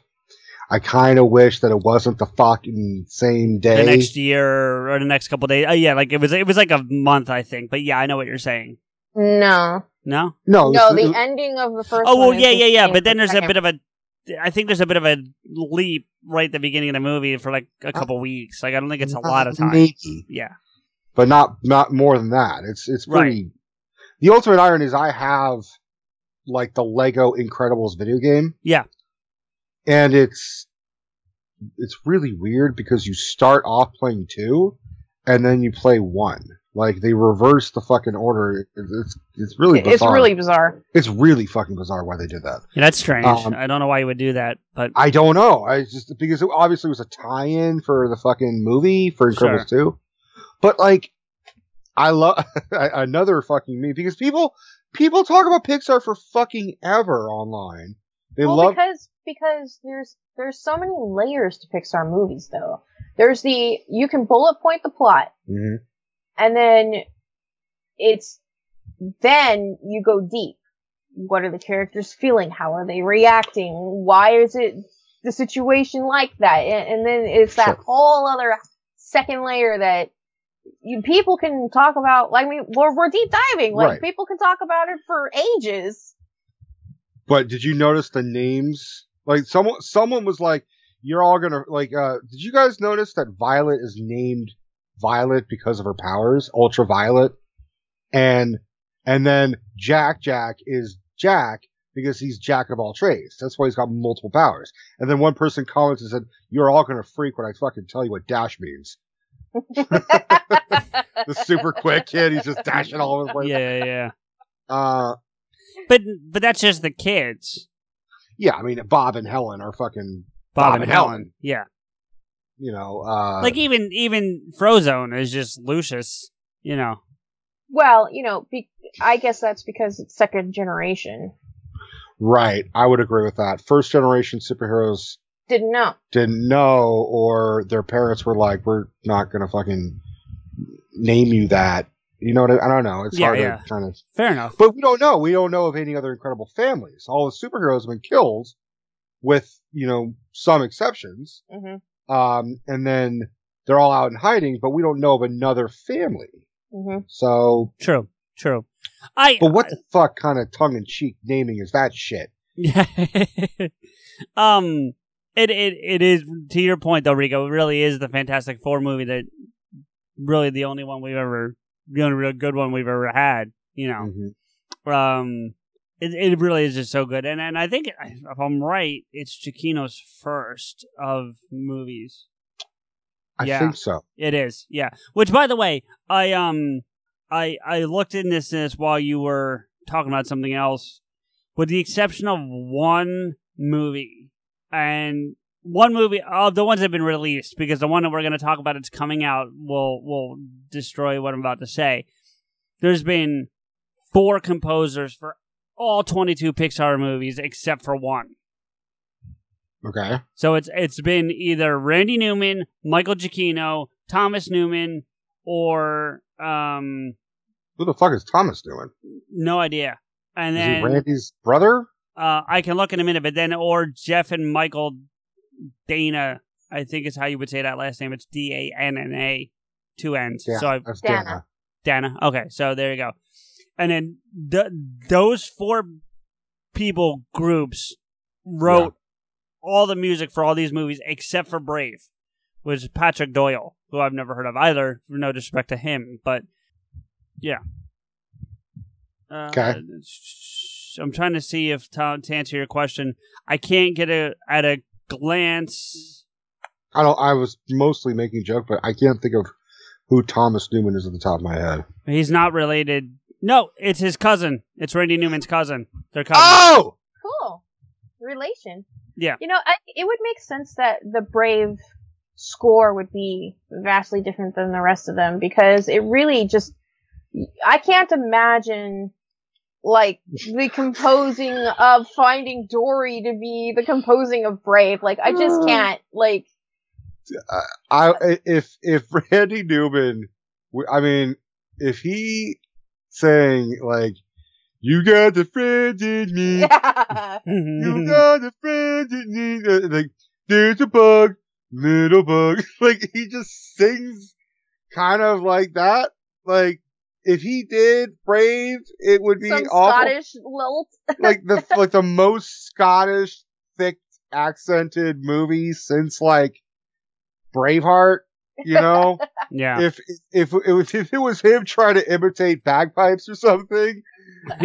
I kind of wish that it wasn't the fucking same day. The next year or the next couple days. Uh, yeah, like it was. It was like a month, I think. But yeah, I know what you're saying. No. No. No. No, the ending of the first Oh well, yeah, yeah, yeah. But then for there's a bit of a. I think there's a bit of a leap right at the beginning of the movie for like a uh, couple weeks. Like I don't think it's a uh, lot of time. Maybe. Yeah. but not not more than that. It's it's Right. pretty. The ultimate irony is I have like the Lego Incredibles video game, Yeah. and it's it's really weird because you start off playing two, and then you play one. Like they reverse the fucking order. It- It's it's really bizarre. It's really bizarre. It's really fucking bizarre why they did that. Yeah, that's strange. Um, I don't know why you would do that, but I don't know. I just because it obviously was a tie-in for the fucking movie for Incredibles two, but like I love another fucking me because people people talk about Pixar for fucking ever online. They well, love because because there's there's so many layers to Pixar movies though. There's the you can bullet point the plot, Mhm. And then it's then you go deep. What are the characters feeling? How are they reacting? Why is it the situation like that? And, and then it's that whole other second layer that you people can talk about. Like, I mean, we're, we're deep diving. Like, Right. people can talk about it for ages. But did you notice the names? Like someone someone was like, "You're all gonna like." uh Did you guys notice that Violet is named Violet because of her powers, Ultraviolet, and and then Jack Jack is Jack because he's Jack of all trades. That's why he's got multiple powers. And then one person comments and said, "You're all gonna freak when I fucking tell you what Dash means." the super quick kid. He's just dashing all over the place. Yeah, yeah. Uh, but but that's just the kids. Yeah, I mean Bob and Helen are fucking Bob, Bob, and, and Helen. Helen. Yeah. You know, uh, like even even Frozone is just Lucius. You know. Well, you know, be- I guess that's because it's second generation. right. I would agree with that. First generation superheroes Didn't know. didn't know, or their parents were like, "We're not gonna fucking name you that." You know what I, I don't know. It's Yeah, hard yeah. to kind of. Fair enough. But we don't know. We don't know of any other incredible families. All the superheroes have been killed, with you know some exceptions. Mm-hmm. Um, and then they're all out in hiding, but we don't know of another family. Mm-hmm. So true, true. I. But what the fuck kind of tongue in cheek naming is that shit? Yeah. um. It it it is to your point though, Rico. It really is the Fantastic Four movie that really the only one we've ever, the only real good one we've ever had. You know. Mm-hmm. Um. It it really is just so good, and and I think if I'm right, it's Giacchino's first of movies. I Yeah. think so. It is, yeah. Which, by the way, I um, I I looked in this this while you were talking about something else, with the exception of one movie and one movie of the ones that have been released, because the one that we're going to talk about it's coming out will will destroy what I'm about to say. There's been four composers for all 22 Pixar movies except for one. Okay. So it's it's been either Randy Newman, Michael Giacchino, Thomas Newman, or um, Who the fuck is Thomas doing? no idea. And Is then he Randy's brother? uh, I can look in a minute, but then or Jeff and Michael Danna, I think is how you would say that last name. It's D A N N A, two N's. Yeah, so I, that's Danna. Danna. Okay, so there you go. And then th- those four people groups wrote all the music for all these movies except for Brave, which is Patrick Doyle, who I've never heard of either. No disrespect to him, but yeah. Uh, Okay. I'm trying to see if to, to answer your question, I can't get a at a glance. I don't. I was mostly making a joke, but I can't think of who Thomas Newman is at the top of my head. He's not related. No, it's his cousin. It's Randy Newman's cousin. They're cousins. Oh, Cool. Relation. Yeah. You know, I, it would make sense that the Brave score would be vastly different than the rest of them because it really just, I can't imagine like the composing of Finding Dory to be the composing of Brave. Like, I just mm. can't, like, I if if Randy Newman, I mean, if he sang like, "You got the friend in me, you got the friend in me," uh, like, "There's a bug, little bug," like he just sings kind of like that. Like if he did Brave, it would be some awful. Scottish lilt. like the like the most Scottish thick accented movie since like Braveheart, you know? Yeah. if if it was if it was him trying to imitate bagpipes or something,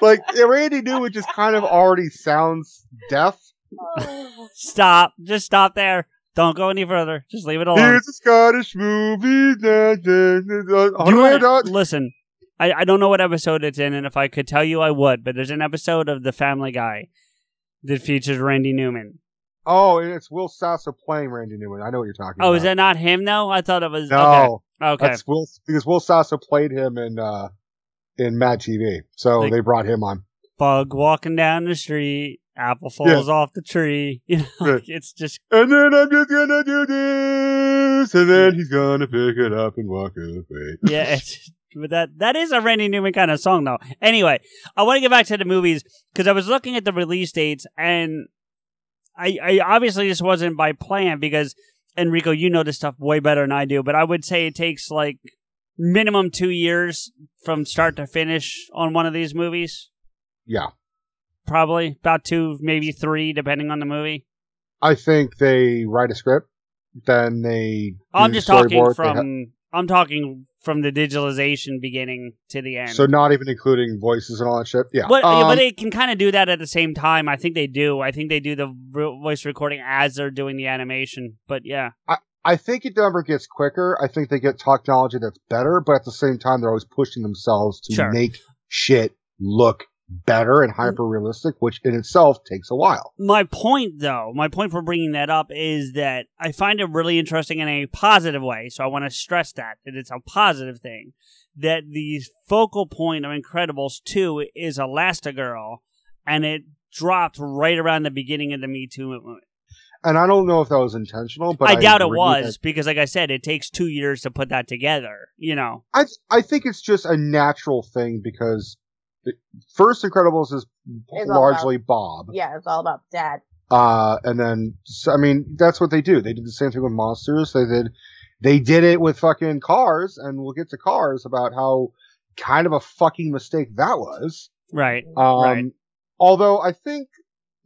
like Randy Newman just kind of already sounds deaf. Stop. Just stop there. Don't go any further. Just leave it alone. Here's a Scottish movie. Da, da, da, da. You wanna- listen, I, I don't know what episode it's in, and if I could tell you, I would. But there's an episode of The Family Guy that features Randy Newman. Oh, it's Will Sasso playing Randy Newman. I know what you're talking about. Oh, about. is that not him? though? I thought it was. No. Okay. Okay. That's Will because Will Sasso played him in uh in Mad TV. So Like- they brought him on. Bug walking down the street. Apple falls off the tree. You know, it's just And then I'm just gonna do this, and then he's gonna pick it up and walk away. yeah, it's, but that that is a Randy Newman kind of song, though. Anyway, I want to get back to the movies because I was looking at the release dates, and I, I obviously this wasn't by plan because Enrico, you know this stuff way better than I do, but I would say it takes like minimum two years from start to finish on one of these movies. Yeah, Probably about two, maybe three, depending on the movie. I think they write a script, then they. I'm just talking from. I'm talking from the digitalization beginning to the end. so not even including voices and all that shit. Yeah, But, Um, but they can kind of do that at the same time. I think they do. I think they do the voice recording as they're doing the animation. But yeah, I, I think it never gets quicker. I think they get technology that's better, but at the same time, they're always pushing themselves to Sure. make shit look better and mm. hyper realistic, which in itself takes a while. My point, though, my point for bringing that up is that I find it really interesting in a positive way. So I want to stress that that it's a positive thing. That the focal point of Incredibles two is Elastigirl, and it dropped right around the beginning of the Me Too movement. And I don't know if that was intentional, but I, doubt it was that- because, like I said, it takes two years to put that together. You know, I I think it's just a natural thing because the first Incredibles is It's all largely Bob. Yeah, it's all about dad. Uh, and then, so, I mean, that's what they do. They did the same thing with monsters. They did, they did it with fucking cars, and we'll get to cars about how kind of a fucking mistake that was. right? Um, right. although I think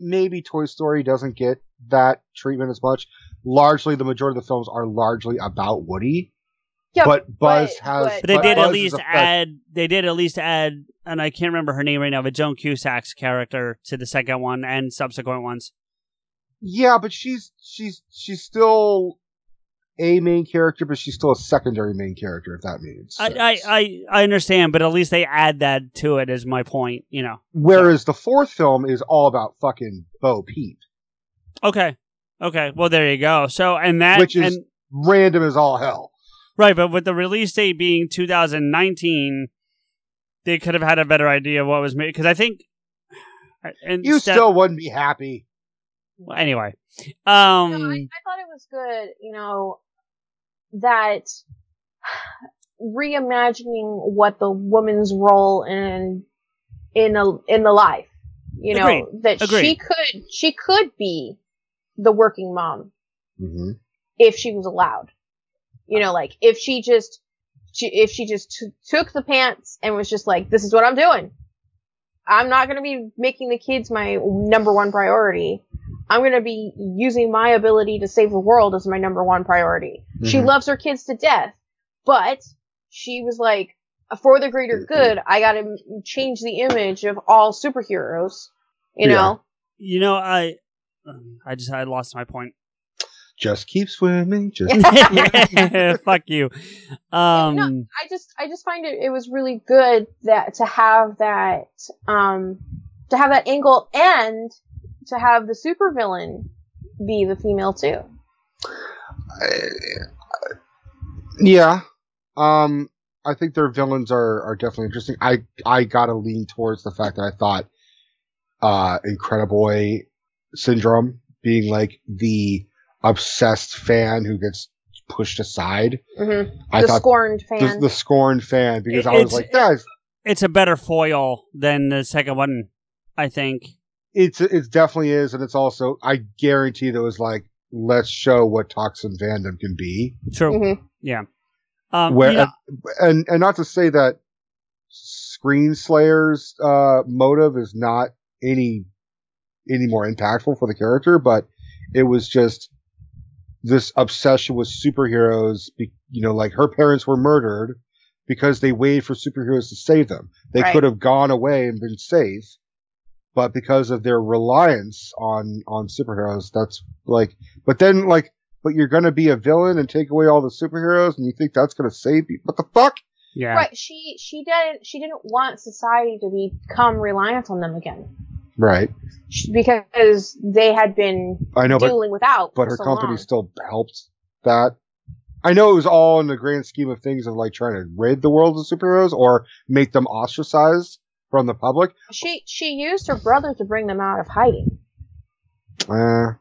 maybe Toy Story doesn't get that treatment as much. Largely, the majority of the films are largely about Woody. Yeah, but Buzz but- has. But they but did Buzz at least add. They did at least add, and I can't remember her name right now, but Joan Cusack's character to the second one and subsequent ones. Yeah, but she's she's she's still a main character, but she's still a secondary main character. If that means. I, I, I, I understand, but at least they add that to it. Is my point. You know. Whereas the fourth film is all about fucking Bo Peep, Okay. Okay. Well, there you go. So, and that, which is and, random as all hell. Right, but with the release date being 2019, they could have had a better idea of what was made. Because I think, and You still wouldn't be happy. Well, anyway, um, No, I, I thought it was good, you know, that reimagining what the woman's role in in a in the life, you know, Agreed. that she could she could be the working mom Mm-hmm. if she was allowed. You know, like if she just she, if she just t- took the pants and was just like, "This is what I'm doing. I'm not going to be making the kids my number one priority. I'm going to be using my ability to save the world as my number one priority." She Mhm. loves her kids to death, but she was like, "For the greater good, I got to change the image of all superheroes." You Yeah. know. you know, I, I just I lost my point. Just keep swimming. Just Fuck you. Um, no, I just I just find it it was really good that to have that um to have that angle and to have the supervillain be the female too. Yeah. Um, I think their villains are, are definitely interesting. I, I gotta lean towards the fact that I thought, uh, Incrediboy syndrome being like the obsessed fan who gets pushed aside. Mm-hmm. I the thought scorned The, fan. the scorned fan because It- I was it's- like, guys, it's a better foil than the second one, I think. it's, it definitely is. And it's also, I guarantee that was like, let's show what toxin fandom can be. True. Mm-hmm. Yeah. Um, where you know- and and not to say that Screen Slayer's uh, motive is not any any more impactful for the character, but it was just this obsession with superheroes. Be, you know, like her parents were murdered because they waited for superheroes to save them. They Right. could have gone away and been safe, but because of their reliance on on superheroes, that's like. But then, like, but you're gonna be a villain and take away all the superheroes, and you think that's gonna save you? What the fuck? yeah. Right. She she didn't she didn't want society to become reliant on them again Right. Because they had been I know, but without. but her so company long. still helped that. I know it was all in the grand scheme of things of like trying to rid the world of superheroes or make them ostracized from the public. She she used her brother to bring them out of hiding. Uh,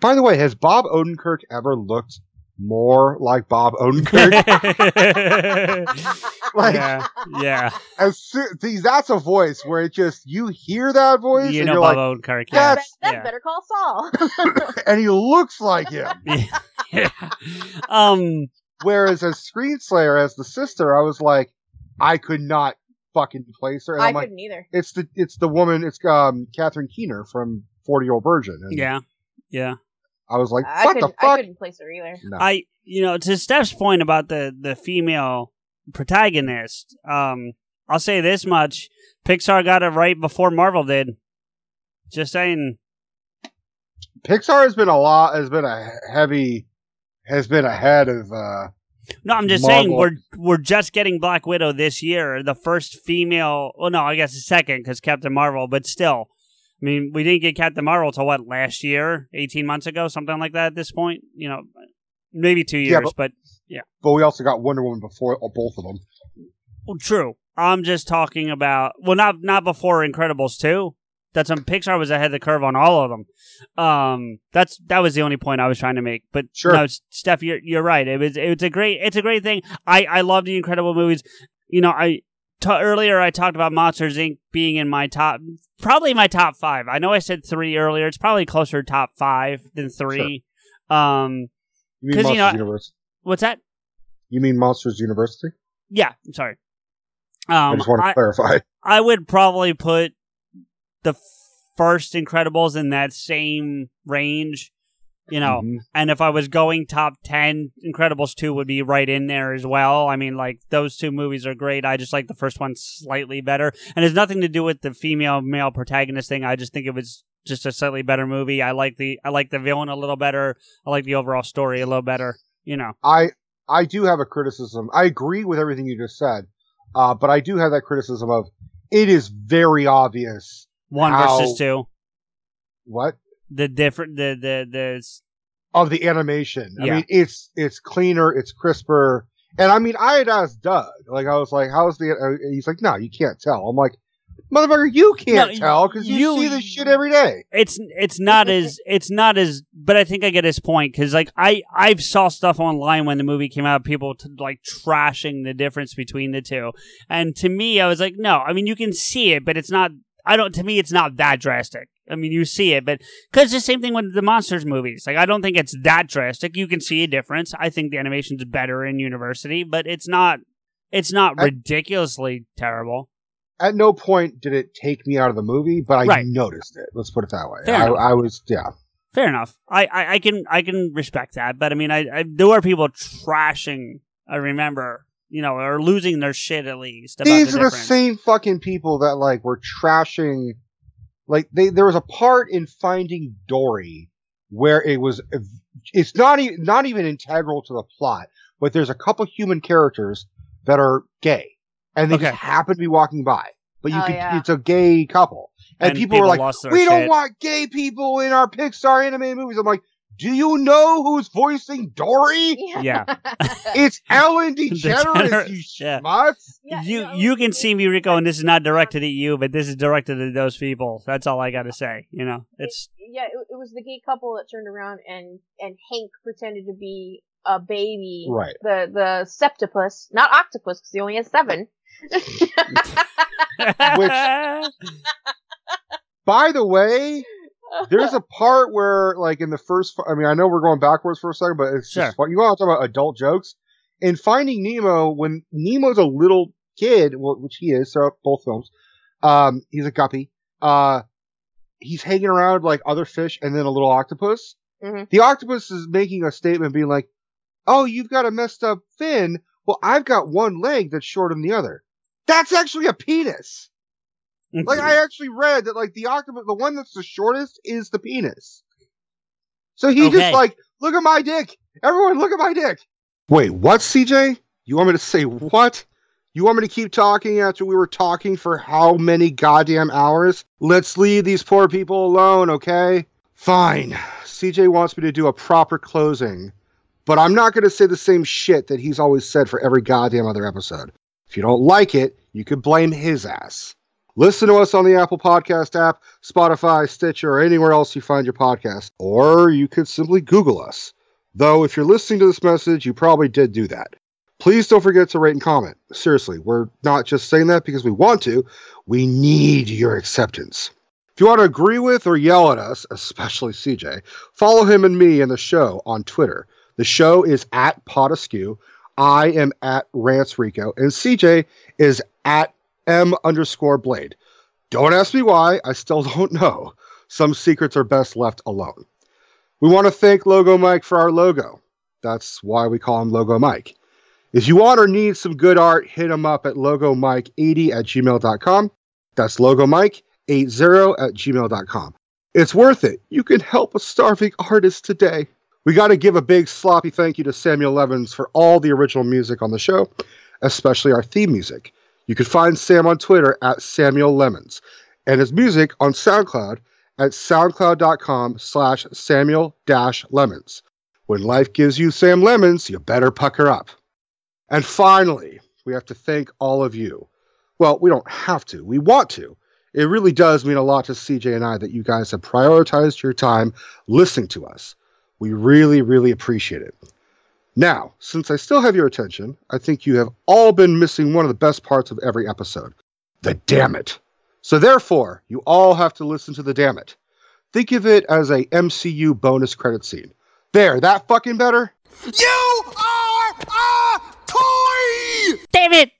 by the way, has Bob Odenkirk ever looked more like Bob Odenkirk? like, yeah. Yeah. as soo- see, that's a voice where it just you hear that voice You and know you're Bob like, Odenkirk. Yeah. That's- That's yeah. better call Saul. and he looks like him. yeah. Um. Whereas as Screenslayer, as the sister, I was like, I could not fucking place her. And I I'm couldn't either. it's the it's the woman. It's um Catherine Keener from Forty Year Old Virgin. And Yeah. Yeah. I was like, I what the couldn't I couldn't place her either. No. I, you know, to Steph's point about the the female protagonist, um, I'll say this much: Pixar got it right before Marvel did. Just saying. Pixar has been a lot has been a heavy has been ahead of. uh No, I'm just saying we're we're just getting Black Widow this year, the first female. Well, no, I guess the second because Captain Marvel, but still, I mean, we didn't get Captain Marvel till what last year, eighteen months ago, something like that. At this point, you know, maybe two years, Yeah, but, but- yeah, But we also got Wonder Woman before uh, both of them. well, true. I'm just talking about well, not not before Incredibles two. That's when Pixar was ahead of the curve on all of them. Um, that's that was the only point I was trying to make. But Sure. no, Steph, you're you're right. It was it's a great it's a great thing. I I love the Incredible movies. You know, I ta- earlier I talked about Monsters Inc. being in my top, probably my top five. I know I said three earlier. It's probably closer to top five than three. Um, You mean Monsters you know, University? what's that? You mean Monsters University? Yeah, I'm sorry. I Um, just want to I- clarify. I would probably put the first Incredibles in that same range, you know. Mhm. And if I was going top 10, Incredibles 2 would be right in there as well. I mean, like, those two movies are great. I just like the first one slightly better. And it's nothing to do with the female male protagonist thing. I just think it was just a slightly better movie. I like the I like the villain a little better. I like the overall story a little better, you know. I I do have a criticism. I agree with everything you just said, uh, but I do have that criticism of it is very obvious. One how- versus two. What The different the the the of the animation? I mean, it's it's cleaner, it's crisper, and I mean, I had asked Doug, like I was like, "How's the?" Uh, he's like, "No, you can't tell." I'm like, "Motherfucker, you can't No, tell because you, you- see this shit every day." it's it's not as it's not as but i think i get his point because like i I've saw stuff online when the movie came out people t- like trashing the difference between the two and to me i was like no i mean you can see it but it's not i don't to me it's not that drastic i mean you see it but because the same thing with the monsters movies like i don't think it's that drastic you can see a difference i think the animation's better in university but it's not it's not I- ridiculously terrible At no point did it take me out of the movie, but I Right. noticed it. Let's put it that way. I. I was, yeah. Fair enough. I, I, I can I can respect that, but I mean, I, I there were people trashing. I remember, you know, or losing their shit at least. About These the are the same fucking people that like were trashing. Like they, there was a part in Finding Dory where it was, it's not even not even integral to the plot, but there's a couple human characters that are gay, and they Okay. just happen to be walking by. But you Oh, could, yeah. it's a gay couple, and, And people, people were like, lost their "We don't want gay people in our Pixar anime movies." I'm like, "Do you know who's voicing Dory? Yeah, It's Ellen DeGeneres, DeGeneres, you yeah. schmutz." you you can see me, Rico, and this is not directed at you, but this is directed at those people. That's all I got to say. You know, it's yeah, it, it was the gay couple that turned around and and Hank pretended to be a baby. Right. The the septopus, not octopus, because he only has seven. Which, By the way, there's a part where, like, in the first, I mean, I know we're going backwards for a second, but it's Sure. just fun. You want to talk about adult jokes? In Finding Nemo, when Nemo's a little kid, well, which he is, so both films, um, he's a guppy. Uh, he's hanging around like other fish and then a little octopus. Mhm. The octopus is making a statement, being like, "Oh, you've got a messed up fin. Well, I've got one leg that's shorter than the other. That's actually a penis." Like I actually read that like the octopus, the one that's the shortest is the penis. So he Okay. just like, look at my dick. Everyone, look at my dick. Wait, what, CJ? You want me to say what? You want me to keep talking after we were talking for how many goddamn hours? Let's leave these poor people alone, okay? Fine. CJ wants me to do a proper closing, but I'm not going to say the same shit that he's always said for every goddamn other episode. If you don't like it, you could blame his ass. Listen to us on the Apple Podcast app, Spotify, Stitcher, or anywhere else you find your podcast. Or you could simply Google us. Though, if you're listening to this message, you probably did do that. Please don't forget to rate and comment. Seriously, we're not just saying that because we want to, we need your acceptance. If you want to agree with or yell at us, especially CJ, follow him and me and the show on Twitter. The show is at Potaskew. I am at Rants Rico, and CJ is at M underscore Blade. Don't ask me why, I still don't know. Some secrets are best left alone. We want to thank Logo Mike for our logo. That's why we call him Logo Mike. If you want or need some good art, hit him up at logomike80 at gmail.com. That's logomike80 at gmail.com. It's worth it. You can help a starving artist today. We got to give a big sloppy thank you to Samuel Lemons for all the original music on the show, especially our theme music. You can find Sam on Twitter at Samuel Lemons and his music on SoundCloud at soundcloud.com slash Samuel dash Lemons. When life gives you Sam Lemons, you better pucker up. And finally, we have to thank all of you. Well, we don't have to, we want to. It really does mean a lot to CJ and I that you guys have prioritized your time listening to us. We really, really appreciate it. Now, since I still have your attention, I think you have all been missing one of the best parts of every episode the damn it. So, therefore, you all have to listen to the damn it. Think of it as a MCU bonus credit scene. There, that fucking better? You are a toy! Damn it!